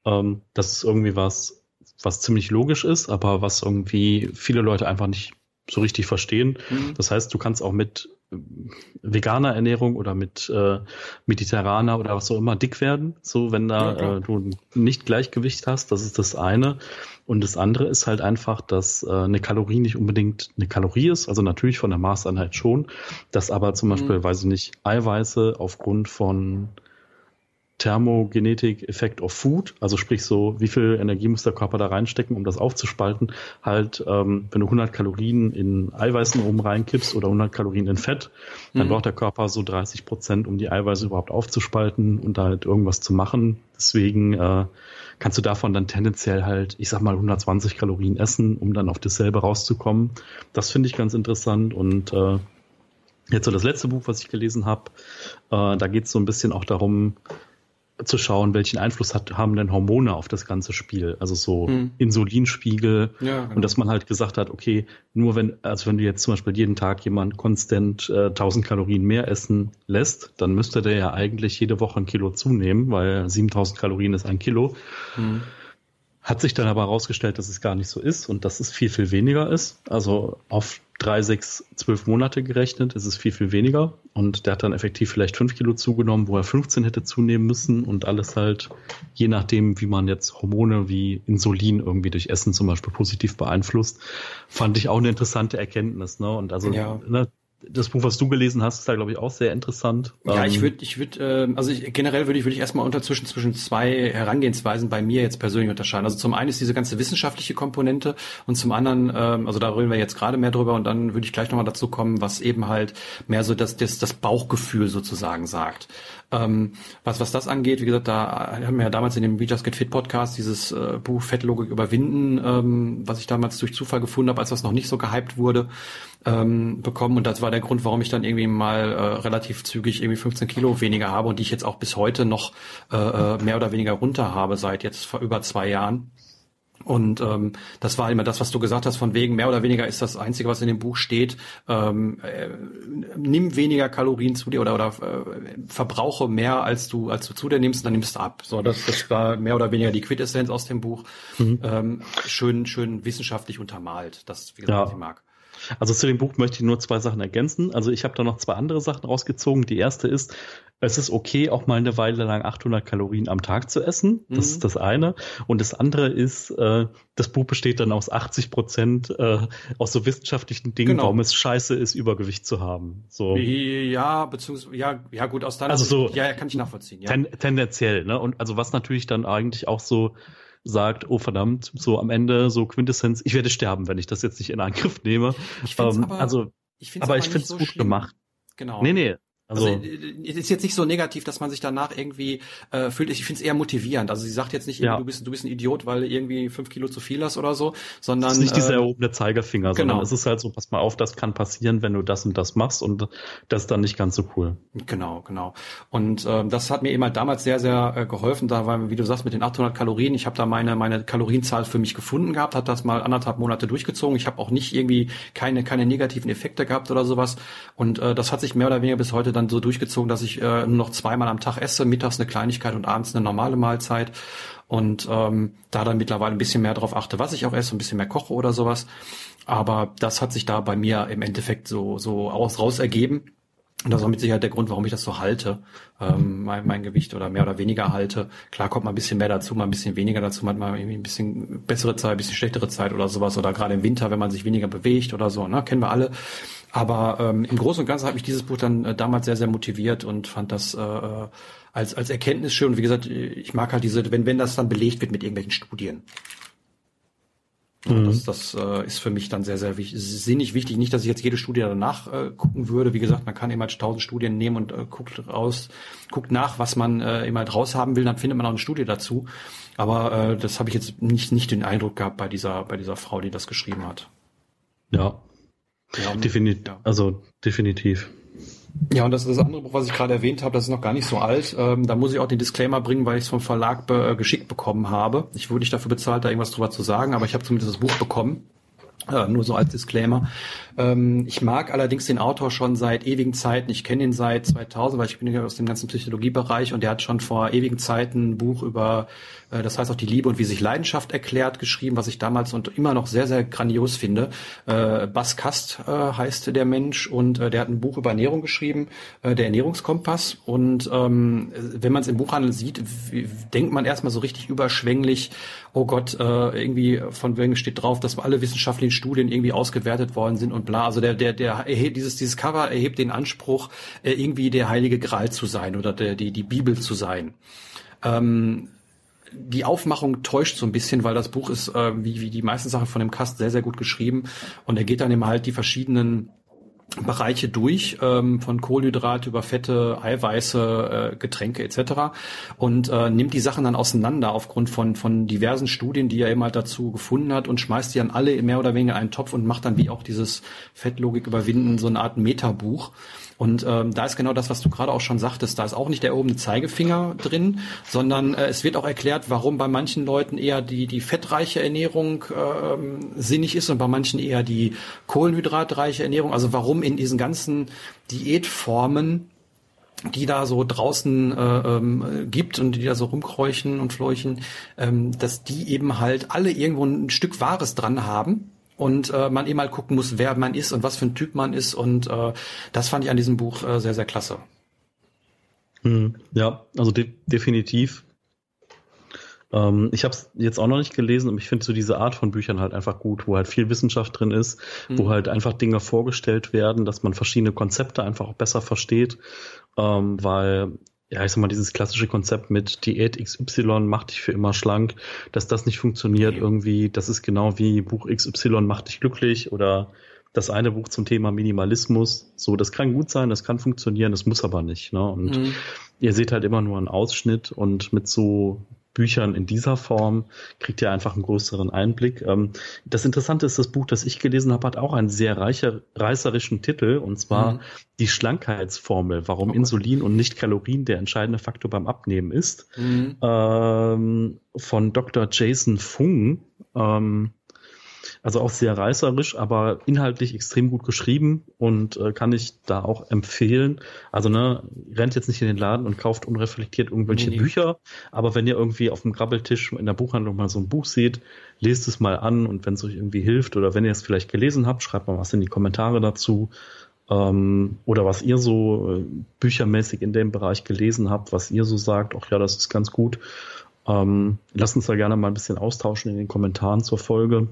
ähm, das ist irgendwie was, was ziemlich logisch ist, aber was irgendwie viele Leute einfach nicht so richtig verstehen. Mhm. Das heißt, du kannst auch mit veganer Ernährung oder mit äh, mediterraner oder was auch immer dick werden. So, wenn da ja, äh, du nicht Gleichgewicht hast, das ist das eine. Und das andere ist halt einfach, dass äh, eine Kalorie nicht unbedingt eine Kalorie ist, also natürlich von der Maßeinheit schon, dass aber zum mhm. Beispiel, weiß ich nicht, Eiweiße aufgrund von Thermogenetik Effect of Food, also sprich so, wie viel Energie muss der Körper da reinstecken, um das aufzuspalten, halt, ähm, wenn du 100 Kalorien in Eiweißen oben reinkippst oder 100 Kalorien in Fett, dann mhm. braucht der Körper so 30 Prozent, um die Eiweiße überhaupt aufzuspalten und da halt irgendwas zu machen. Deswegen äh, kannst du davon dann tendenziell halt, ich sag mal, 120 Kalorien essen, um dann auf dasselbe rauszukommen. Das finde ich ganz interessant und äh, Jetzt so das letzte Buch, was ich gelesen habe, äh, da geht es so ein bisschen auch darum, zu schauen, welchen Einfluss hat, haben denn Hormone auf das ganze Spiel. Also so hm. Insulinspiegel. Ja, genau. Und dass man halt gesagt hat, okay, nur wenn, also wenn du jetzt zum Beispiel jeden Tag jemand konstant äh, 1000 Kalorien mehr essen lässt, dann müsste der ja eigentlich jede Woche ein Kilo zunehmen, weil 7000 Kalorien ist ein Kilo. Hm. Hat sich dann aber herausgestellt, dass es gar nicht so ist und dass es viel, viel weniger ist. Also auf drei, sechs, zwölf Monate gerechnet ist es viel, viel weniger. Und der hat dann effektiv vielleicht fünf Kilo zugenommen, wo er 15 hätte zunehmen müssen und alles halt, je nachdem, wie man jetzt Hormone wie Insulin irgendwie durch Essen zum Beispiel positiv beeinflusst, fand ich auch eine interessante Erkenntnis. Ne? Und also ja. ne, das Buch, was du gelesen hast, ist da, glaube ich, auch sehr interessant. Ja, ich würde, ich würde, äh, also ich, generell würde ich, würde ich erstmal unter zwischen, zwischen zwei Herangehensweisen bei mir jetzt persönlich unterscheiden. Also zum einen ist diese ganze wissenschaftliche Komponente und zum anderen, ähm, also da reden wir jetzt gerade mehr drüber und dann würde ich gleich nochmal dazu kommen, was eben halt mehr so das, das, das Bauchgefühl sozusagen sagt. Ähm, was, was das angeht, wie gesagt, da haben wir ja damals in dem We Just Get Fit Podcast dieses äh, Buch Fettlogik überwinden, ähm, was ich damals durch Zufall gefunden habe, als das noch nicht so gehypt wurde, ähm, bekommen. Und das war der Grund, warum ich dann irgendwie mal äh, relativ zügig irgendwie 15 Kilo weniger habe und die ich jetzt auch bis heute noch äh, äh, mehr oder weniger runter habe seit jetzt vor über zwei Jahren. Und ähm, das war immer das, was du gesagt hast, von wegen mehr oder weniger ist das Einzige, was in dem Buch steht. Ähm, äh, nimm weniger Kalorien zu dir oder, oder äh, verbrauche mehr, als du, als du zu dir nimmst, dann nimmst du ab. So, das, das war mehr oder weniger die Quintessenz aus dem Buch. Mhm. Ähm, schön, schön wissenschaftlich untermalt, das, wie gesagt, ja. was ich mag. Also zu dem Buch möchte ich nur zwei Sachen ergänzen. Also ich habe da noch zwei andere Sachen rausgezogen. Die erste ist, es ist okay, auch mal eine Weile lang 800 Kalorien am Tag zu essen. Das mhm. ist das eine. Und das andere ist, äh, das Buch besteht dann aus 80 Prozent äh, aus so wissenschaftlichen Dingen, genau. warum es scheiße ist, Übergewicht zu haben. So. Ja, beziehungsweise, ja, ja gut, aus deiner also so, ja, kann ich nachvollziehen. Ja. Ten, tendenziell, ne? Und also was natürlich dann eigentlich auch so sagt, oh verdammt, so am Ende so Quintessenz, ich werde sterben, wenn ich das jetzt nicht in Angriff nehme. Ich ähm, aber, also, ich aber, aber ich finde es so gut schlimm. gemacht. Genau. Nee, nee, Also, also äh, es ist jetzt nicht so negativ, dass man sich danach irgendwie äh, fühlt. Ich finde es eher motivierend. Also sie sagt jetzt nicht, ja. du bist du bist ein Idiot, weil irgendwie fünf Kilo zu viel hast oder so, sondern es ist nicht äh, dieser erhobene Zeigefinger, genau. sondern es ist halt so, pass mal auf, das kann passieren, wenn du das und das machst und das ist dann nicht ganz so cool. Genau, genau. Und ähm, das hat mir eben halt damals sehr sehr äh, geholfen. Da war, wie du sagst, mit den 800 Kalorien. Ich habe da meine meine Kalorienzahl für mich gefunden gehabt, hat das mal anderthalb Monate durchgezogen. Ich habe auch nicht irgendwie keine keine negativen Effekte gehabt oder sowas. Und äh, das hat sich mehr oder weniger bis heute dann so durchgezogen, dass ich äh, nur noch zweimal am Tag esse, mittags eine Kleinigkeit und abends eine normale Mahlzeit. Und ähm, da dann mittlerweile ein bisschen mehr darauf achte, was ich auch esse, ein bisschen mehr koche oder sowas. Aber das hat sich da bei mir im Endeffekt so, so aus, raus ergeben. Und das auch mit Sicherheit der Grund, warum ich das so halte, ähm, mein, mein Gewicht oder mehr oder weniger halte. Klar kommt mal ein bisschen mehr dazu, mal ein bisschen weniger dazu, manchmal irgendwie ein bisschen bessere Zeit, ein bisschen schlechtere Zeit oder sowas. Oder gerade im Winter, wenn man sich weniger bewegt oder so, ne? kennen wir alle. Aber ähm, im Großen und Ganzen hat mich dieses Buch dann äh, damals sehr, sehr motiviert und fand das äh, äh als, als Erkenntnis schön. Und wie gesagt, ich mag halt diese, wenn, wenn das dann belegt wird mit irgendwelchen Studien. Mhm. Das, das äh, ist für mich dann sehr, sehr wichtig, sinnig wichtig. Nicht, dass ich jetzt jede Studie danach äh, gucken würde. Wie gesagt, man kann immer halt tausend Studien nehmen und äh, guckt raus, guckt nach, was man äh, immer halt raushaben will, dann findet man auch eine Studie dazu. Aber äh, das habe ich jetzt nicht, nicht den Eindruck gehabt bei dieser, bei dieser Frau, die das geschrieben hat. Ja. Ja Definitiv. Ja. Also definitiv. Ja, und das, das andere Buch, was ich gerade erwähnt habe, das ist noch gar nicht so alt. Ähm, da muss ich auch den Disclaimer bringen, weil ich es vom Verlag be äh, geschickt bekommen habe. Ich wurde nicht dafür bezahlt, da irgendwas drüber zu sagen, aber ich habe zumindest das Buch bekommen. Äh, nur so als Disclaimer. Ähm, ich mag allerdings den Autor schon seit ewigen Zeiten. Ich kenne ihn seit 2000, weil ich bin ja aus dem ganzen Psychologiebereich und der hat schon vor ewigen Zeiten ein Buch über, äh, das heißt auch die Liebe und wie sich Leidenschaft erklärt, geschrieben, was ich damals und immer noch sehr, sehr grandios finde. Äh, Bas Kast äh, heißt der Mensch und äh, der hat ein Buch über Ernährung geschrieben, äh, der Ernährungskompass. Und ähm, wenn man es im Buchhandel sieht, denkt man erstmal so richtig überschwänglich, oh Gott, äh, irgendwie von wegen steht drauf, dass alle wissenschaftlichen Studien irgendwie ausgewertet worden sind und und bla. Also der, der, der erhebt, dieses, dieses Cover erhebt den Anspruch, äh, irgendwie der heilige Gral zu sein oder der, die, die Bibel zu sein. Ähm, die Aufmachung täuscht so ein bisschen, weil das Buch ist, äh, wie, wie die meisten Sachen von dem Cast, sehr, sehr gut geschrieben. Und er geht dann eben halt die verschiedenen Bereiche durch, ähm, von Kohlenhydrate über Fette, Eiweiße, äh, Getränke etc. und äh, nimmt die Sachen dann auseinander aufgrund von, von diversen Studien, die er eben halt dazu gefunden hat und schmeißt die dann alle mehr oder weniger in einen Topf und macht dann wie auch dieses Fettlogik überwinden so eine Art Metabuch. Und ähm, da ist genau das, was du gerade auch schon sagtest. Da ist auch nicht der erhobene Zeigefinger drin, sondern äh, es wird auch erklärt, warum bei manchen Leuten eher die, die fettreiche Ernährung ähm, sinnig ist und bei manchen eher die kohlenhydratreiche Ernährung. Also warum in diesen ganzen Diätformen die da so draußen äh, ähm, gibt und die da so rumkräuchen und fleuchen, ähm, dass die eben halt alle irgendwo ein Stück Wahres dran haben und äh, man eben mal gucken muss, wer man ist und was für ein Typ man ist. Und äh, das fand ich an diesem Buch äh, sehr, sehr klasse. Hm, ja, also de definitiv. Ähm, ich habe es jetzt auch noch nicht gelesen, aber ich finde so diese Art von Büchern halt einfach gut, wo halt viel Wissenschaft drin ist, mhm. wo halt einfach Dinge vorgestellt werden, dass man verschiedene Konzepte einfach auch besser versteht, ähm, weil ja, ich sag mal, dieses klassische Konzept mit Diät XY macht dich für immer schlank, dass das nicht funktioniert irgendwie, das ist genau wie Buch XY macht dich glücklich oder das eine Buch zum Thema Minimalismus. So, das kann gut sein, das kann funktionieren, das muss aber nicht. Ne? Und mhm. ihr seht halt immer nur einen Ausschnitt und mit so Büchern in dieser Form kriegt ihr einfach einen größeren Einblick. Ähm, das Interessante ist, das Buch, das ich gelesen habe, hat auch einen sehr reicher, reißerischen Titel, und zwar mhm. die Schlankheitsformel, warum okay. Insulin und nicht Kalorien der entscheidende Faktor beim Abnehmen ist, mhm. ähm, von Dr. Jason Fung. Ähm, also auch sehr reißerisch, aber inhaltlich extrem gut geschrieben und äh, kann ich da auch empfehlen. Also ne, rennt jetzt nicht in den Laden und kauft unreflektiert irgendwelche nee, Bücher, aber wenn ihr irgendwie auf dem Grabbeltisch in der Buchhandlung mal so ein Buch seht, lest es mal an und wenn es euch irgendwie hilft oder wenn ihr es vielleicht gelesen habt, schreibt mal was in die Kommentare dazu ähm, oder was ihr so äh, büchermäßig in dem Bereich gelesen habt, was ihr so sagt, auch ja, das ist ganz gut. Ähm, lasst uns da gerne mal ein bisschen austauschen in den Kommentaren zur Folge.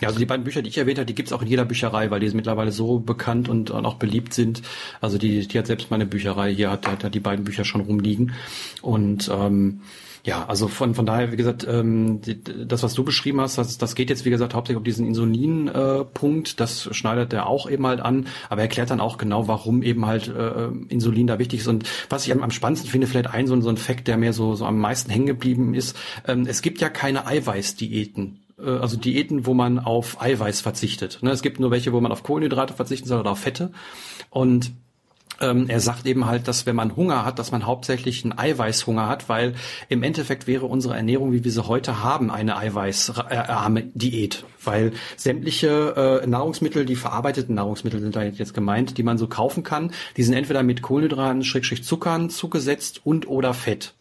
Ja, also die beiden Bücher, die ich erwähnt habe, die gibt's auch in jeder Bücherei, weil die mittlerweile so bekannt und, und auch beliebt sind. Also die, die hat selbst meine Bücherei hier, hat, hat, hat die beiden Bücher schon rumliegen. Und ähm, ja, also von, von daher, wie gesagt, ähm, das, was du beschrieben hast, das, das geht jetzt, wie gesagt, hauptsächlich um diesen Insulin-Punkt. Äh, das schneidet er auch eben halt an, aber er erklärt dann auch genau, warum eben halt äh, Insulin da wichtig ist. Und was ich am, am spannendsten finde, vielleicht ein so, so ein Fakt, der mir so, so am meisten hängen geblieben ist, ähm, es gibt ja keine Eiweißdiäten also Diäten, wo man auf Eiweiß verzichtet. Ne, es gibt nur welche, wo man auf Kohlenhydrate verzichten soll oder auf Fette. Und ähm, er sagt eben halt, dass wenn man Hunger hat, dass man hauptsächlich einen Eiweißhunger hat, weil im Endeffekt wäre unsere Ernährung, wie wir sie heute haben, eine eiweißarme Diät, weil sämtliche äh, Nahrungsmittel, die verarbeiteten Nahrungsmittel sind da jetzt gemeint, die man so kaufen kann, die sind entweder mit Kohlenhydraten, Schrägstrich Zuckern zugesetzt und oder Fett.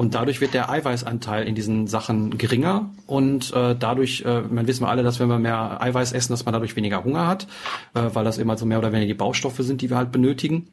Und dadurch wird der Eiweißanteil in diesen Sachen geringer und äh, dadurch, äh, man wissen wir alle, dass wenn wir mehr Eiweiß essen, dass man dadurch weniger Hunger hat, äh, weil das immer so mehr oder weniger die Baustoffe sind, die wir halt benötigen.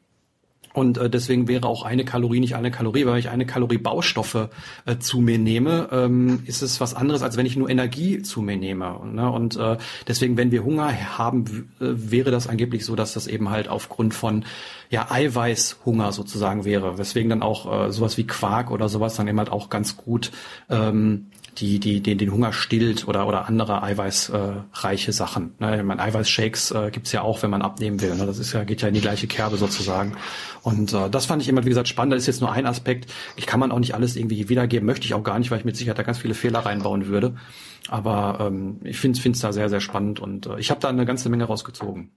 Und äh, deswegen wäre auch eine Kalorie nicht eine Kalorie, weil ich eine Kalorie Baustoffe äh, zu mir nehme, ähm, ist es was anderes, als wenn ich nur Energie zu mir nehme. Ne? und äh, deswegen, wenn wir Hunger haben, äh, wäre das angeblich so, dass das eben halt aufgrund von ja Eiweißhunger sozusagen wäre. Weswegen dann auch äh, sowas wie Quark oder sowas dann eben halt auch ganz gut ähm, die, die, den, den Hunger stillt oder, oder andere eiweißreiche äh, Sachen. Ne? Ich meine, Eiweißshakes äh, gibt's ja auch, wenn man abnehmen will. Ne? Das ist ja, geht ja in die gleiche Kerbe sozusagen. Und äh, das fand ich immer, wie gesagt, spannend. Das ist jetzt nur ein Aspekt. Ich kann man auch nicht alles irgendwie wiedergeben, möchte ich auch gar nicht, weil ich mit Sicherheit da ganz viele Fehler reinbauen würde. Aber ähm, ich finde es da sehr, sehr spannend und äh, ich habe da eine ganze Menge rausgezogen.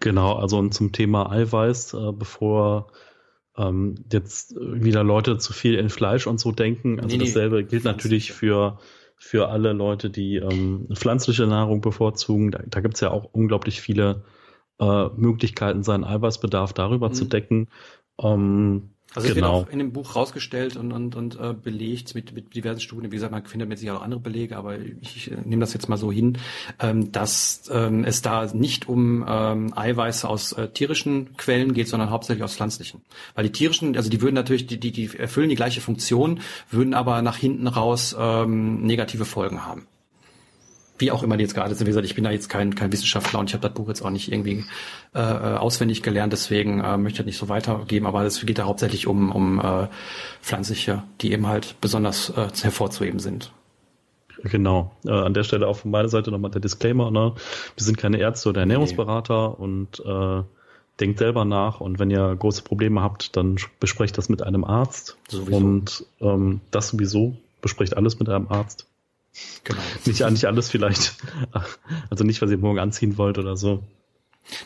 Genau, also und zum Thema Eiweiß, äh, bevor ähm, jetzt wieder Leute zu viel in Fleisch und so denken. Also nee, dasselbe gilt natürlich für für alle Leute, die ähm, pflanzliche Nahrung bevorzugen. Da, da gibt es ja auch unglaublich viele äh, Möglichkeiten, seinen Eiweißbedarf darüber mhm. zu decken. Ähm, also es genau. wird auch in dem Buch rausgestellt und, und, und äh, belegt mit, mit diversen Studien. Wie gesagt, man findet mit sich auch andere Belege, aber ich, ich äh, nehme das jetzt mal so hin, ähm, dass ähm, es da nicht um ähm, Eiweiße aus äh, tierischen Quellen geht, sondern hauptsächlich aus pflanzlichen. Weil die tierischen, also die würden natürlich, die, die, die erfüllen die gleiche Funktion, würden aber nach hinten raus ähm, negative Folgen haben wie auch immer die jetzt gerade sind. Wie gesagt, ich bin da jetzt kein, kein Wissenschaftler und ich habe das Buch jetzt auch nicht irgendwie äh, äh, auswendig gelernt, deswegen äh, möchte ich das nicht so weitergeben, aber es geht da hauptsächlich um, um äh, pflanzliche, die eben halt besonders äh, hervorzuheben sind. Genau. Äh, an der Stelle auch von meiner Seite nochmal der Disclaimer, ne? Wir sind keine Ärzte oder Ernährungsberater nee. und äh, denkt selber nach und wenn ihr große Probleme habt, dann besprecht das mit einem Arzt. Sowieso. Und ähm, das sowieso, besprecht alles mit einem Arzt. Genau. Nicht, nicht alles vielleicht. Also nicht, was ihr morgen anziehen wollt oder so.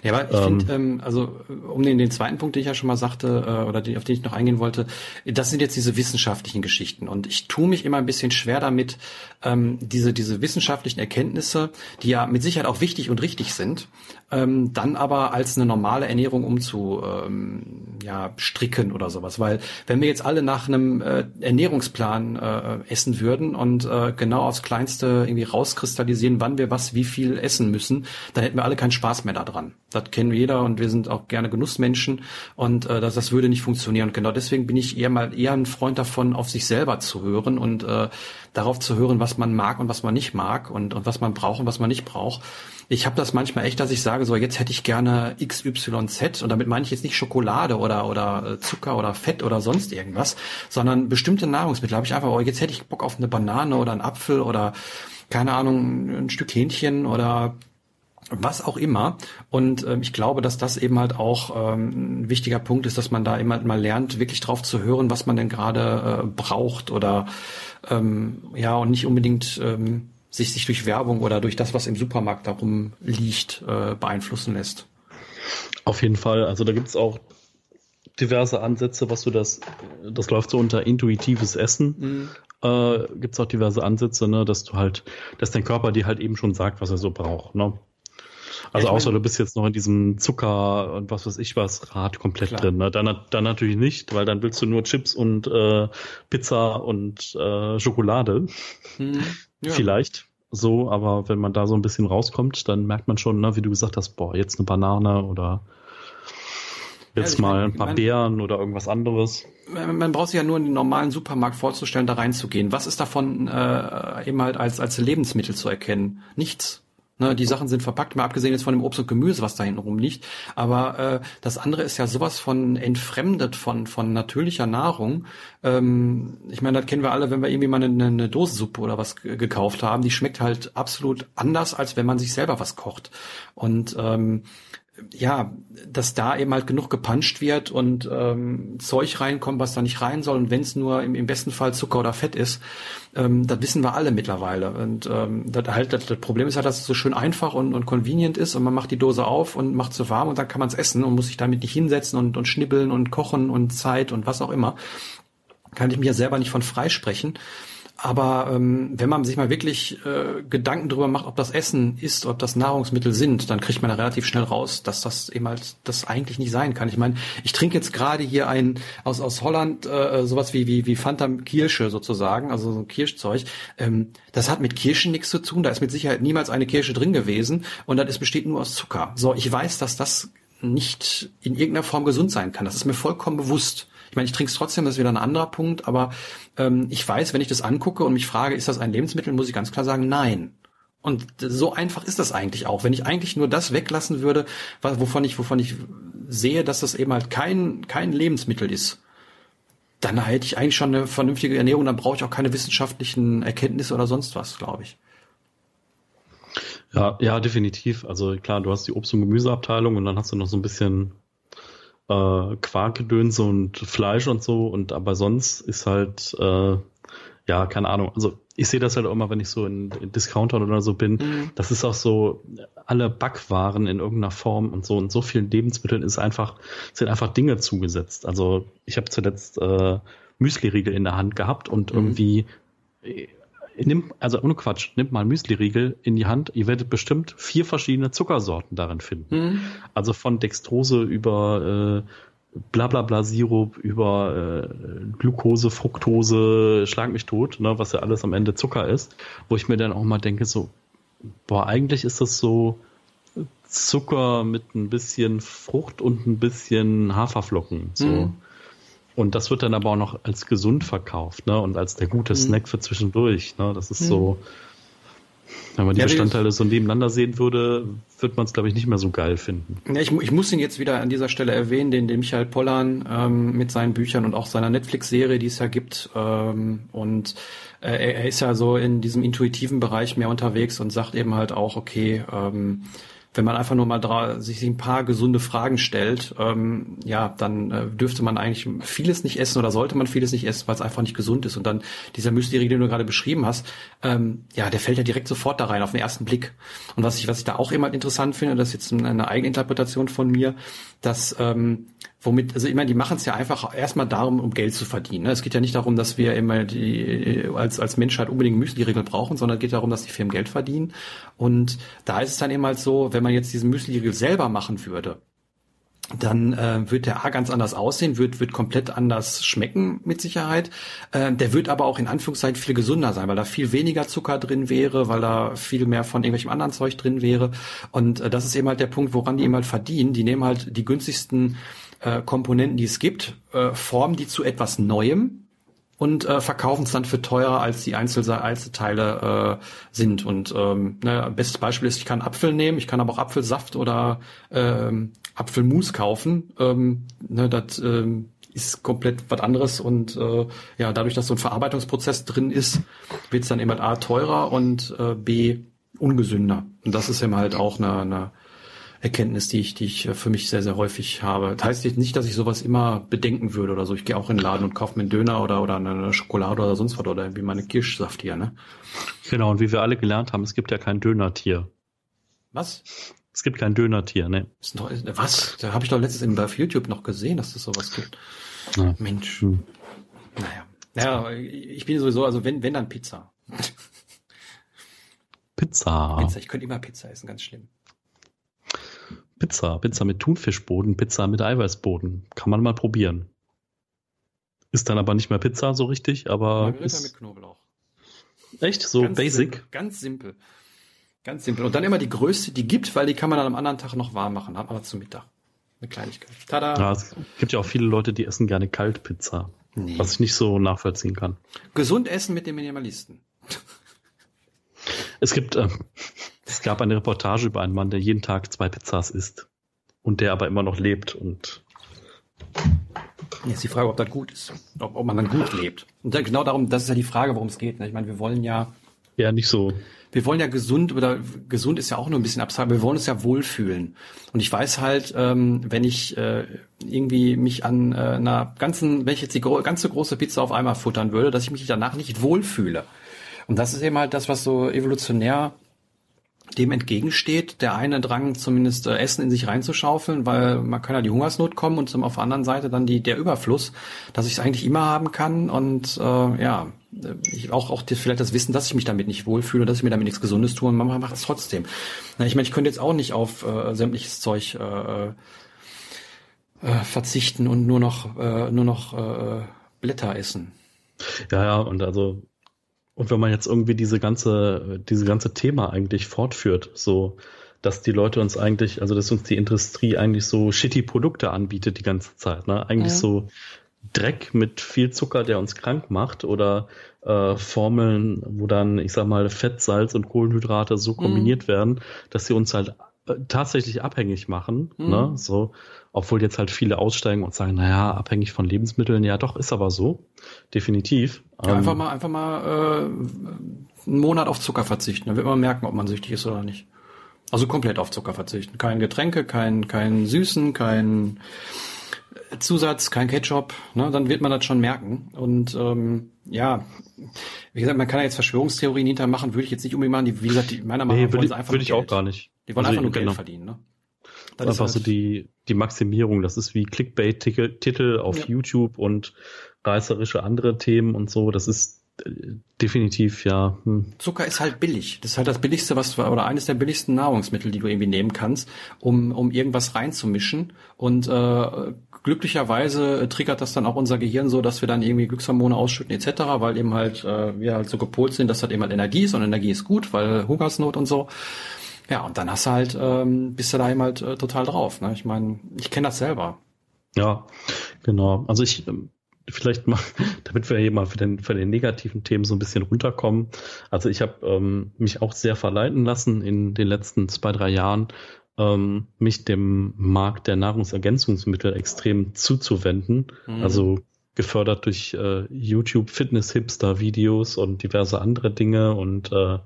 Ja, aber ich ähm, finde, ähm, also um den, den zweiten Punkt, den ich ja schon mal sagte, äh, oder die, auf den ich noch eingehen wollte, das sind jetzt diese wissenschaftlichen Geschichten. Und ich tue mich immer ein bisschen schwer damit, ähm, diese, diese wissenschaftlichen Erkenntnisse, die ja mit Sicherheit auch wichtig und richtig sind, ähm, dann aber als eine normale Ernährung umzu ähm, ja, stricken oder sowas. Weil wenn wir jetzt alle nach einem äh, Ernährungsplan äh, essen würden und äh, genau aufs Kleinste irgendwie rauskristallisieren, wann wir was wie viel essen müssen, dann hätten wir alle keinen Spaß mehr daran. Das kennen jeder und wir sind auch gerne Genussmenschen und äh, das, das würde nicht funktionieren. Und genau deswegen bin ich eher mal eher ein Freund davon, auf sich selber zu hören und äh, darauf zu hören, was man mag und was man nicht mag und, und was man braucht und was man nicht braucht. Ich habe das manchmal echt, dass ich sage, so jetzt hätte ich gerne XYZ und damit meine ich jetzt nicht Schokolade oder oder äh, Zucker oder Fett oder sonst irgendwas, sondern bestimmte Nahrungsmittel. Habe ich einfach, oh, jetzt hätte ich Bock auf eine Banane oder einen Apfel oder keine Ahnung, ein Stück Hähnchen oder was auch immer. Und ähm, ich glaube, dass das eben halt auch ähm, ein wichtiger Punkt ist, dass man da immer mal lernt, wirklich drauf zu hören, was man denn gerade äh, braucht oder ähm, ja und nicht unbedingt ähm, sich sich durch Werbung oder durch das, was im Supermarkt darum liegt, äh, beeinflussen lässt. Auf jeden Fall. Also da gibt's auch diverse Ansätze, was du das, das läuft so unter intuitives Essen. Mhm. Äh, gibt's auch diverse Ansätze, ne, dass du halt, dass dein Körper dir halt eben schon sagt, was er so braucht. Ne? Also ja, außer mein, du bist jetzt noch in diesem Zucker und was weiß ich was Rad komplett klar. drin. Ne? Dann, dann natürlich nicht, weil dann willst du nur Chips und äh, Pizza und äh, Schokolade. Hm, ja. Vielleicht so, aber wenn man da so ein bisschen rauskommt, dann merkt man schon, ne, wie du gesagt hast, boah, jetzt eine Banane oder jetzt ja, mal ein paar man, Beeren oder irgendwas anderes. Man, man braucht sich ja nur in den normalen Supermarkt vorzustellen, da reinzugehen. Was ist davon äh, eben halt als, als Lebensmittel zu erkennen? Nichts. Ne, die Sachen sind verpackt, mal abgesehen jetzt von dem Obst und Gemüse, was da hinten rumliegt. Aber äh, das andere ist ja sowas von entfremdet von von natürlicher Nahrung. Ähm, ich meine, das kennen wir alle, wenn wir irgendwie mal eine, eine Dosensuppe oder was gekauft haben. Die schmeckt halt absolut anders, als wenn man sich selber was kocht. Und ähm, ja, dass da eben halt genug gepanscht wird und ähm, Zeug reinkommt, was da nicht rein soll. Und wenn es nur im, im, besten Fall Zucker oder Fett ist, ähm, das wissen wir alle mittlerweile. Und ähm, das, halt, das, das Problem ist halt, dass es so schön einfach und, und convenient ist und man macht die Dose auf und macht sie warm und dann kann man es essen und muss sich damit nicht hinsetzen und, und schnibbeln und kochen und Zeit und was auch immer. Kann ich mir ja selber nicht von freisprechen. Aber ähm, wenn man sich mal wirklich äh, Gedanken darüber macht, ob das Essen ist, ob das Nahrungsmittel sind, dann kriegt man da relativ schnell raus, dass das eben halt das eigentlich nicht sein kann. Ich meine, ich trinke jetzt gerade hier ein aus aus Holland äh, sowas wie wie wie Fanta Kirsche sozusagen, also so ein Kirschzeug. Ähm, das hat mit Kirschen nichts zu tun. Da ist mit Sicherheit niemals eine Kirsche drin gewesen und das besteht nur aus Zucker. So, ich weiß, dass das nicht in irgendeiner Form gesund sein kann. Das ist mir vollkommen bewusst. Ich meine, ich trinke es trotzdem, das ist wieder ein anderer Punkt, aber ähm, ich weiß, wenn ich das angucke und mich frage, ist das ein Lebensmittel, muss ich ganz klar sagen, nein. Und so einfach ist das eigentlich auch. Wenn ich eigentlich nur das weglassen würde, wovon ich, wovon ich sehe, dass das eben halt kein, kein Lebensmittel ist, dann hätte ich eigentlich schon eine vernünftige Ernährung, dann brauche ich auch keine wissenschaftlichen Erkenntnisse oder sonst was, glaube ich. Ja, ja, definitiv. Also klar, du hast die Obst- und Gemüseabteilung und dann hast du noch so ein bisschen äh, Quarkgedönse und Fleisch und so. Und aber sonst ist halt, äh, ja, keine Ahnung. Also ich sehe das halt auch immer, wenn ich so in, in Discountern oder so bin. Mhm. Das ist auch so, alle Backwaren in irgendeiner Form und so. Und so vielen Lebensmitteln ist einfach, sind einfach Dinge zugesetzt. Also ich habe zuletzt äh, Müsli-Riegel in der Hand gehabt und mhm. irgendwie nimm, also ohne Quatsch, nimmt mal Müsli-Riegel in die Hand. Ihr werdet bestimmt vier verschiedene Zuckersorten darin finden. Mhm. Also von Dextrose über äh, Blablabla Sirup, über äh, Glucose, Fructose, schlag mich tot, ne, was ja alles am Ende Zucker ist, wo ich mir dann auch mal denke, so, boah, eigentlich ist das so Zucker mit ein bisschen Frucht und ein bisschen Haferflocken. So. Mhm. Und das wird dann aber auch noch als gesund verkauft, ne? Und als der gute mhm. Snack für zwischendurch. Ne? Das ist mhm. so, wenn man die ja, Bestandteile so nebeneinander sehen würde, wird man es, glaube ich, nicht mehr so geil finden. Ja, ich, ich, muss ihn jetzt wieder an dieser Stelle erwähnen, den, den Michael Pollan ähm, mit seinen Büchern und auch seiner Netflix-Serie, die es ja gibt. Ähm, und äh, er, er ist ja so in diesem intuitiven Bereich mehr unterwegs und sagt eben halt auch, okay, ähm, wenn man einfach nur mal sich ein paar gesunde Fragen stellt, ähm, ja, dann äh, dürfte man eigentlich vieles nicht essen oder sollte man vieles nicht essen, weil es einfach nicht gesund ist. Und dann dieser Müsli-Riegel, den du gerade beschrieben hast, ähm, ja, der fällt ja direkt sofort da rein auf den ersten Blick. Und was ich, was ich da auch immer interessant finde, das ist jetzt eine Eigeninterpretation von mir, dass ähm, womit, also ich meine, die machen es ja einfach erstmal darum, um Geld zu verdienen. Ne? Es geht ja nicht darum, dass wir immer die als als Menschheit unbedingt Müsli-Riegel brauchen, sondern es geht darum, dass die Firmen Geld verdienen. Und da ist es dann eben halt so, wenn man jetzt diesen Müsli-Riegel selber machen würde, dann äh, wird der A ganz anders aussehen, wird, wird komplett anders schmecken mit Sicherheit. Äh, der wird aber auch in Anführungszeichen viel gesünder sein, weil da viel weniger Zucker drin wäre, weil da viel mehr von irgendwelchem anderen Zeug drin wäre. Und äh, das ist eben halt der Punkt, woran die eben halt verdienen. Die nehmen halt die günstigsten äh, Komponenten, die es gibt, äh, formen die zu etwas Neuem und äh, verkaufen es dann für teurer, als die Einzel Einzelteile äh, sind. Und ähm, ne, bestes Beispiel ist, ich kann Apfel nehmen, ich kann aber auch Apfelsaft oder ähm, Apfelmus kaufen. Ähm, ne, das ähm, ist komplett was anderes und äh, ja, dadurch, dass so ein Verarbeitungsprozess drin ist, wird es dann eben halt A teurer und äh, B ungesünder. Und das ist eben halt auch eine, eine Erkenntnis, die ich, die ich äh, für mich sehr, sehr häufig habe. Das heißt nicht, dass ich sowas immer bedenken würde oder so. Ich gehe auch in den Laden und kaufe mir einen Döner oder, oder eine Schokolade oder sonst was oder irgendwie meine Kirschsaft hier, ne? Genau, und wie wir alle gelernt haben, es gibt ja kein Dönertier. Was? Es gibt kein Dönertier, ne? Was? Da habe ich doch letztes in, auf YouTube noch gesehen, dass es sowas gibt. Ja. Mensch. Hm. Naja. Naja, ich bin sowieso, also wenn, wenn dann Pizza. Pizza. Pizza. Ich könnte immer Pizza essen, ganz schlimm. Pizza, Pizza mit Thunfischboden, Pizza mit Eiweißboden. Kann man mal probieren. Ist dann aber nicht mehr Pizza so richtig, aber. Margarita mit Knoblauch. Echt? So ganz basic? Simpel, ganz simpel. Ganz simpel. Und dann immer die größte, die gibt, weil die kann man dann am anderen Tag noch warm machen, aber zum Mittag. Eine Kleinigkeit. Tada! Ja, es gibt ja auch viele Leute, die essen gerne Kaltpizza. Nee. Was ich nicht so nachvollziehen kann. Gesund essen mit den Minimalisten. Es gibt, äh, es gab eine Reportage über einen Mann, der jeden Tag zwei Pizzas isst und der aber immer noch lebt und Jetzt die Frage, ob das gut ist, ob, ob man dann gut lebt. Und genau darum, das ist ja die Frage, worum es geht. Ne? Ich meine, wir wollen ja ja nicht so wir wollen ja gesund oder gesund ist ja auch nur ein bisschen abstrakt, wir wollen uns ja wohlfühlen. Und ich weiß halt, ähm, wenn ich äh, irgendwie mich an äh, einer ganzen, wenn ich jetzt die gro ganze große Pizza auf einmal futtern würde, dass ich mich danach nicht wohlfühle. Und das ist eben halt das, was so evolutionär dem entgegensteht, der eine Drang zumindest äh, Essen in sich reinzuschaufeln, weil man kann ja die Hungersnot kommen und zum, auf der anderen Seite dann die, der Überfluss, dass ich es eigentlich immer haben kann und äh, ja, ich auch, auch das, vielleicht das Wissen, dass ich mich damit nicht wohlfühle, dass ich mir damit nichts Gesundes tue und man macht es trotzdem. Na, ich meine, ich könnte jetzt auch nicht auf äh, sämtliches Zeug äh, äh, verzichten und nur noch, äh, nur noch äh, Blätter essen. Ja, ja, und also und wenn man jetzt irgendwie diese ganze, diese ganze Thema eigentlich fortführt, so, dass die Leute uns eigentlich, also dass uns die Industrie eigentlich so shitty Produkte anbietet die ganze Zeit, ne? Eigentlich ja. so Dreck mit viel Zucker, der uns krank macht oder äh, Formeln, wo dann, ich sag mal, Fett, Salz und Kohlenhydrate so kombiniert mhm. werden, dass sie uns halt tatsächlich abhängig machen, mhm. ne? So, obwohl jetzt halt viele aussteigen und sagen, naja, abhängig von Lebensmitteln, ja doch, ist aber so. Definitiv. Ja, ähm, einfach mal, einfach mal äh, einen Monat auf Zucker verzichten. Dann wird man merken, ob man süchtig ist oder nicht. Also komplett auf Zucker verzichten. Kein Getränke, kein, kein Süßen, kein Zusatz, kein Ketchup, ne, dann wird man das schon merken. Und ähm, ja, wie gesagt, man kann ja jetzt Verschwörungstheorien hintermachen, würde ich jetzt nicht unbedingt machen. Die, wie gesagt, die, meiner Meinung nach nee, wollen sie einfach würde ich Geld. auch gar nicht. Die wollen also einfach nur genau. Geld verdienen. Ne? Das einfach halt so die, die Maximierung. Das ist wie Clickbait-Titel auf ja. YouTube und reißerische andere Themen und so. Das ist definitiv, ja. Hm. Zucker ist halt billig. Das ist halt das billigste, was oder eines der billigsten Nahrungsmittel, die du irgendwie nehmen kannst, um um irgendwas reinzumischen. Und äh, glücklicherweise triggert das dann auch unser Gehirn so, dass wir dann irgendwie Glückshormone ausschütten etc., weil eben halt äh, wir halt so gepolt sind, dass das eben halt Energie ist und Energie ist gut, weil Hungersnot und so. Ja, und dann hast du halt, ähm, bist du da eben halt äh, total drauf. Ne? Ich meine, ich kenne das selber. Ja, genau. Also ich ähm, vielleicht mal, damit wir hier mal für den, für den negativen Themen so ein bisschen runterkommen. Also ich habe ähm, mich auch sehr verleiten lassen in den letzten zwei, drei Jahren, ähm, mich dem Markt der Nahrungsergänzungsmittel extrem zuzuwenden. Mhm. Also gefördert durch äh, YouTube Fitness-Hipster-Videos und diverse andere Dinge und äh,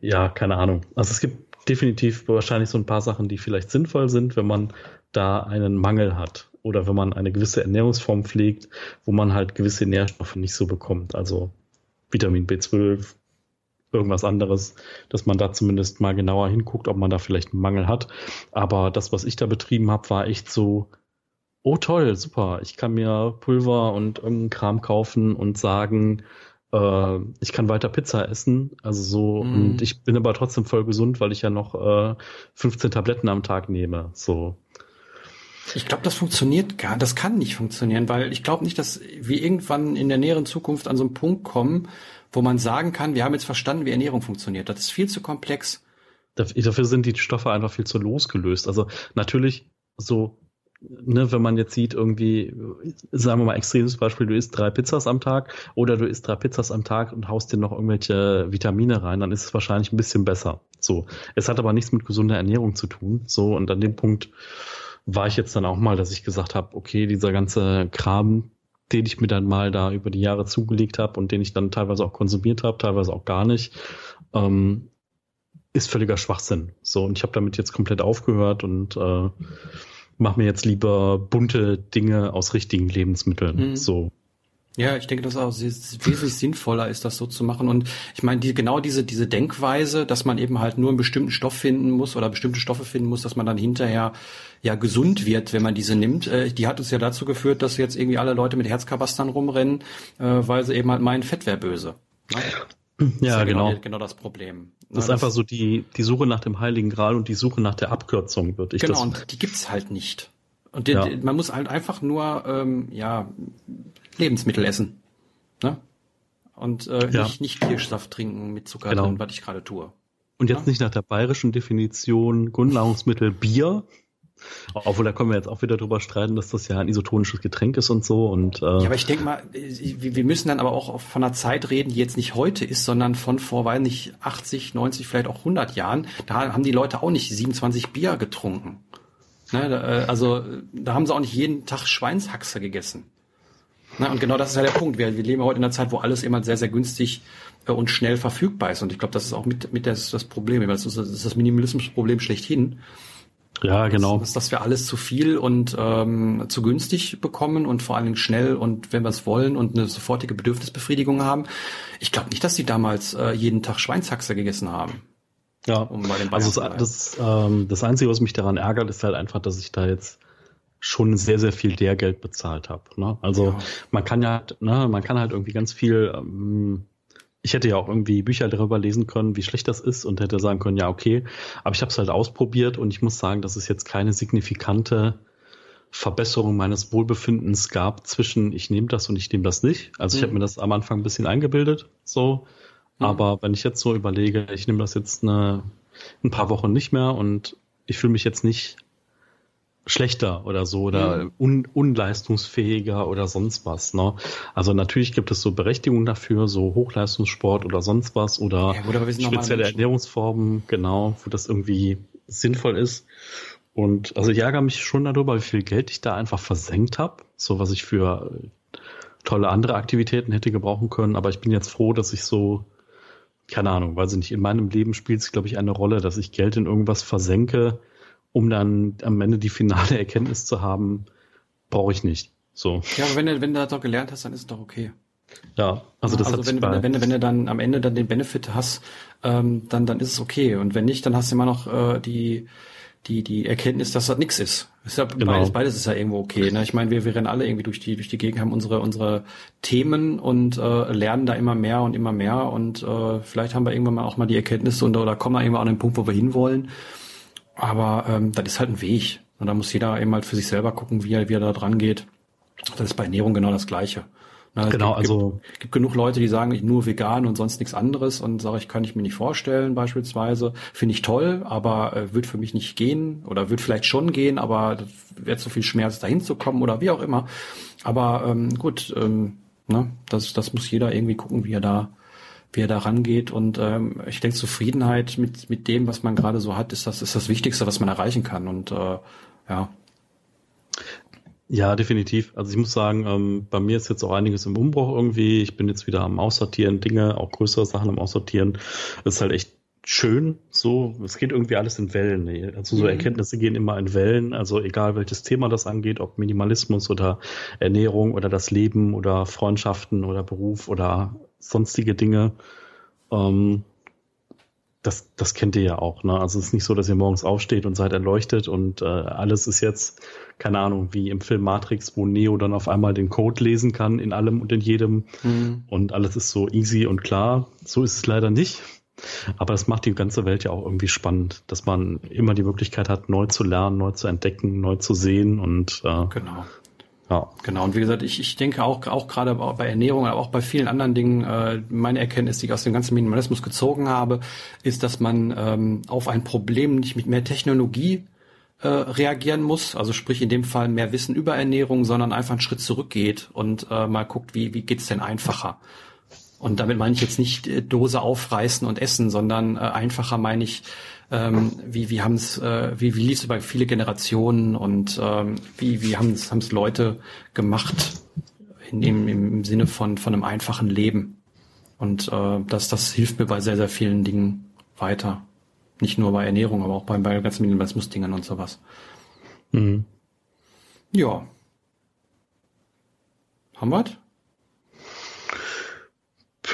ja, keine Ahnung. Also es gibt definitiv wahrscheinlich so ein paar Sachen, die vielleicht sinnvoll sind, wenn man da einen Mangel hat oder wenn man eine gewisse Ernährungsform pflegt, wo man halt gewisse Nährstoffe nicht so bekommt. Also Vitamin B12, irgendwas anderes, dass man da zumindest mal genauer hinguckt, ob man da vielleicht einen Mangel hat. Aber das, was ich da betrieben habe, war echt so, oh toll, super, ich kann mir Pulver und irgendeinen Kram kaufen und sagen, äh, ich kann weiter Pizza essen. Also so, mm. und ich bin aber trotzdem voll gesund, weil ich ja noch äh, 15 Tabletten am Tag nehme. So. Ich glaube, das funktioniert gar, das kann nicht funktionieren, weil ich glaube nicht, dass wir irgendwann in der näheren Zukunft an so einen Punkt kommen, wo man sagen kann, wir haben jetzt verstanden, wie Ernährung funktioniert. Das ist viel zu komplex. Dafür sind die Stoffe einfach viel zu losgelöst. Also natürlich so, ne, wenn man jetzt sieht, irgendwie, sagen wir mal extremes Beispiel, du isst drei Pizzas am Tag oder du isst drei Pizzas am Tag und haust dir noch irgendwelche Vitamine rein, dann ist es wahrscheinlich ein bisschen besser. So. Es hat aber nichts mit gesunder Ernährung zu tun. So, und an dem Punkt, war ich jetzt dann auch mal, dass ich gesagt habe, okay, dieser ganze Kram, den ich mir dann mal da über die Jahre zugelegt habe und den ich dann teilweise auch konsumiert habe, teilweise auch gar nicht, ähm, ist völliger Schwachsinn. So, und ich habe damit jetzt komplett aufgehört und äh, mache mir jetzt lieber bunte Dinge aus richtigen Lebensmitteln. Mhm. So. Ja, ich denke, dass auch wesentlich sinnvoller ist, das so zu machen. Und ich meine, die, genau diese, diese Denkweise, dass man eben halt nur einen bestimmten Stoff finden muss oder bestimmte Stoffe finden muss, dass man dann hinterher ja gesund wird, wenn man diese nimmt, äh, die hat uns ja dazu geführt, dass jetzt irgendwie alle Leute mit Herzkabastern rumrennen, äh, weil sie eben halt meinen, Fett wäre böse. Ne? Ja, ja genau. genau. Genau das Problem. Das ist das einfach so die, die Suche nach dem Heiligen Gral und die Suche nach der Abkürzung, würde ich Genau, und die gibt's halt nicht. Und ja. man muss halt einfach nur ähm, ja Lebensmittel essen. Ne? Und äh, ja. nicht, nicht Kirschsaft trinken mit Zucker genau. drin, was ich gerade tue. Und jetzt ja? nicht nach der bayerischen Definition Grundnahrungsmittel Bier, Obwohl, da können wir jetzt auch wieder drüber streiten, dass das ja ein isotonisches Getränk ist und so. Und, äh ja, aber ich denke mal, wir müssen dann aber auch von einer Zeit reden, die jetzt nicht heute ist, sondern von vor, weiß nicht, 80, 90, vielleicht auch 100 Jahren. Da haben die Leute auch nicht 27 Bier getrunken. Ne, äh, also da haben sie auch nicht jeden Tag Schweinshaxe gegessen. Ne, und genau das ist ja der Punkt. Wir, wir leben heute in einer Zeit, wo alles immer sehr, sehr günstig äh, und schnell verfügbar ist. Und ich glaube, das ist auch mit, mit das, das Problem. Das ist das Minimalismusproblem schlechthin. Ja, genau. Dass, dass wir alles zu viel und ähm, zu günstig bekommen und vor allen Dingen schnell und wenn wir es wollen und eine sofortige Bedürfnisbefriedigung haben. Ich glaube nicht, dass die damals äh, jeden Tag Schweinshaxe gegessen haben. Ja, um bei den also das, das, ähm, das Einzige, was mich daran ärgert, ist halt einfach, dass ich da jetzt schon sehr, sehr viel Lehrgeld bezahlt habe. Ne? Also ja. man kann ja, ne, man kann halt irgendwie ganz viel ähm, ich hätte ja auch irgendwie Bücher darüber lesen können, wie schlecht das ist und hätte sagen können, ja, okay. Aber ich habe es halt ausprobiert und ich muss sagen, dass es jetzt keine signifikante Verbesserung meines Wohlbefindens gab zwischen ich nehme das und ich nehme das nicht. Also mhm. ich habe mir das am Anfang ein bisschen eingebildet, so. Mhm. Aber wenn ich jetzt so überlege, ich nehme das jetzt eine, ein paar Wochen nicht mehr und ich fühle mich jetzt nicht schlechter oder so oder mhm. un, unleistungsfähiger oder sonst was. Ne? Also natürlich gibt es so Berechtigungen dafür, so Hochleistungssport oder sonst was oder ja, spezielle Ernährungsformen, genau, wo das irgendwie sinnvoll ist. Und also ich ärgere mich schon darüber, wie viel Geld ich da einfach versenkt habe, so was ich für tolle andere Aktivitäten hätte gebrauchen können. Aber ich bin jetzt froh, dass ich so, keine Ahnung, weiß ich nicht, in meinem Leben spielt es, glaube ich, eine Rolle, dass ich Geld in irgendwas versenke, um dann am Ende die finale Erkenntnis zu haben, brauche ich nicht. So. Ja, aber wenn du, wenn du das doch gelernt hast, dann ist es doch okay. Ja, also das also hat wenn, wenn, wenn, wenn du dann am Ende dann den Benefit hast, ähm, dann, dann ist es okay. Und wenn nicht, dann hast du immer noch äh, die, die, die Erkenntnis, dass das nichts ist. ist ja genau. beides, beides ist ja irgendwo okay. Ne? Ich meine, wir, wir rennen alle irgendwie durch die, durch die Gegend, haben unsere, unsere Themen und äh, lernen da immer mehr und immer mehr. Und äh, vielleicht haben wir irgendwann mal auch mal die Erkenntnisse und, oder kommen wir irgendwann an den Punkt, wo wir hinwollen. Aber ähm, das ist halt ein Weg. Und da muss jeder eben halt für sich selber gucken, wie er, wie er da dran geht. Das ist bei Ernährung genau das Gleiche. Na, genau, gibt, also gibt, gibt genug Leute, die sagen, ich nur vegan und sonst nichts anderes und sage ich, kann ich mir nicht vorstellen, beispielsweise. Finde ich toll, aber äh, wird für mich nicht gehen oder wird vielleicht schon gehen, aber wird so viel Schmerz dahin zu kommen oder wie auch immer. Aber ähm, gut, ähm, ne, das, das muss jeder irgendwie gucken, wie er da wie er da rangeht. Und ähm, ich denke, Zufriedenheit mit, mit dem, was man gerade so hat, ist das, ist das Wichtigste, was man erreichen kann. Und äh, ja. Ja, definitiv. Also ich muss sagen, ähm, bei mir ist jetzt auch einiges im Umbruch irgendwie. Ich bin jetzt wieder am Aussortieren, Dinge, auch größere Sachen am Aussortieren. Das ist halt echt schön. So, es geht irgendwie alles in Wellen. Also so mhm. Erkenntnisse gehen immer in Wellen. Also egal welches Thema das angeht, ob Minimalismus oder Ernährung oder das Leben oder Freundschaften oder Beruf oder sonstige Dinge. Ähm, das, das kennt ihr ja auch. Ne? Also es ist nicht so, dass ihr morgens aufsteht und seid erleuchtet und äh, alles ist jetzt, keine Ahnung, wie im Film Matrix, wo Neo dann auf einmal den Code lesen kann in allem und in jedem mhm. und alles ist so easy und klar. So ist es leider nicht. Aber das macht die ganze Welt ja auch irgendwie spannend, dass man immer die Möglichkeit hat, neu zu lernen, neu zu entdecken, neu zu sehen und äh, genau. Ja. Genau. Und wie gesagt, ich, ich denke auch, auch gerade bei Ernährung, aber auch bei vielen anderen Dingen, äh, meine Erkenntnis, die ich aus dem ganzen Minimalismus gezogen habe, ist, dass man ähm, auf ein Problem nicht mit mehr Technologie äh, reagieren muss. Also sprich in dem Fall mehr Wissen über Ernährung, sondern einfach einen Schritt zurückgeht und äh, mal guckt, wie, wie geht's denn einfacher. Und damit meine ich jetzt nicht äh, Dose aufreißen und essen, sondern äh, einfacher meine ich, ähm, wie, wie haben es, äh, wie, wie lief es über viele Generationen und ähm, wie, wie haben es Leute gemacht in dem, im Sinne von, von einem einfachen Leben. Und äh, das, das hilft mir bei sehr, sehr vielen Dingen weiter. Nicht nur bei Ernährung, aber auch bei, bei ganzen Minimalismus-Dingen und sowas. Mhm. Ja. Haben wir's?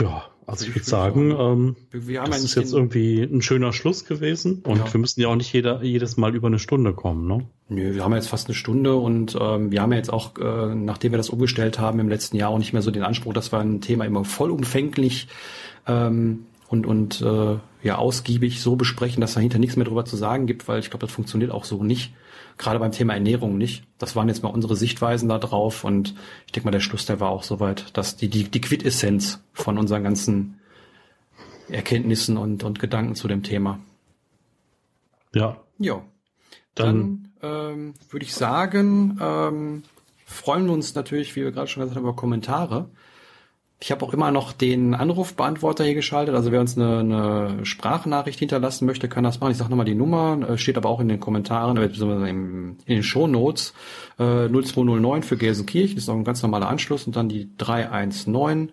Ja, also ich würde sagen, ähm, das ist jetzt irgendwie ein schöner Schluss gewesen und ja. wir müssen ja auch nicht jeder, jedes Mal über eine Stunde kommen, ne? Nö, wir haben jetzt fast eine Stunde und ähm, wir haben ja jetzt auch, äh, nachdem wir das umgestellt haben im letzten Jahr, auch nicht mehr so den Anspruch, dass wir ein Thema immer vollumfänglich ähm, und, und äh, ja ausgiebig so besprechen, dass da hinter nichts mehr drüber zu sagen gibt, weil ich glaube, das funktioniert auch so nicht gerade beim Thema Ernährung nicht. Das waren jetzt mal unsere Sichtweisen da drauf und ich denke mal, der Schluss, der war auch soweit, dass die, die, die Quintessenz von unseren ganzen Erkenntnissen und, und Gedanken zu dem Thema. Ja. Ja. Dann, dann ähm, würde ich sagen, ähm, freuen wir uns natürlich, wie wir gerade schon gesagt haben, über Kommentare. Ich habe auch immer noch den Anrufbeantworter hier geschaltet. Also wer uns eine, eine Sprachnachricht hinterlassen möchte, kann das machen. Ich sage nochmal die Nummer, äh, steht aber auch in den Kommentaren, äh, beziehungsweise in den Shownotes. Äh, 0209 für Gelsenkirchen, das ist auch ein ganz normaler Anschluss. Und dann die 319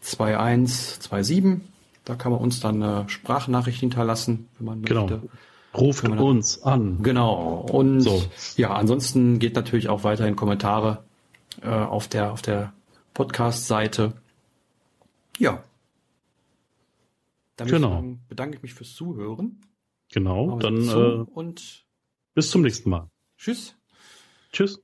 2127. Da kann man uns dann eine Sprachnachricht hinterlassen, wenn man genau. möchte. Ruft uns an. Genau. Und so. ja, ansonsten geht natürlich auch weiterhin Kommentare äh, auf der auf der Podcast-Seite. Ja. Damit genau. bedanke ich mich fürs Zuhören. Genau, dann äh, und bis zum nächsten Mal. Tschüss. Tschüss.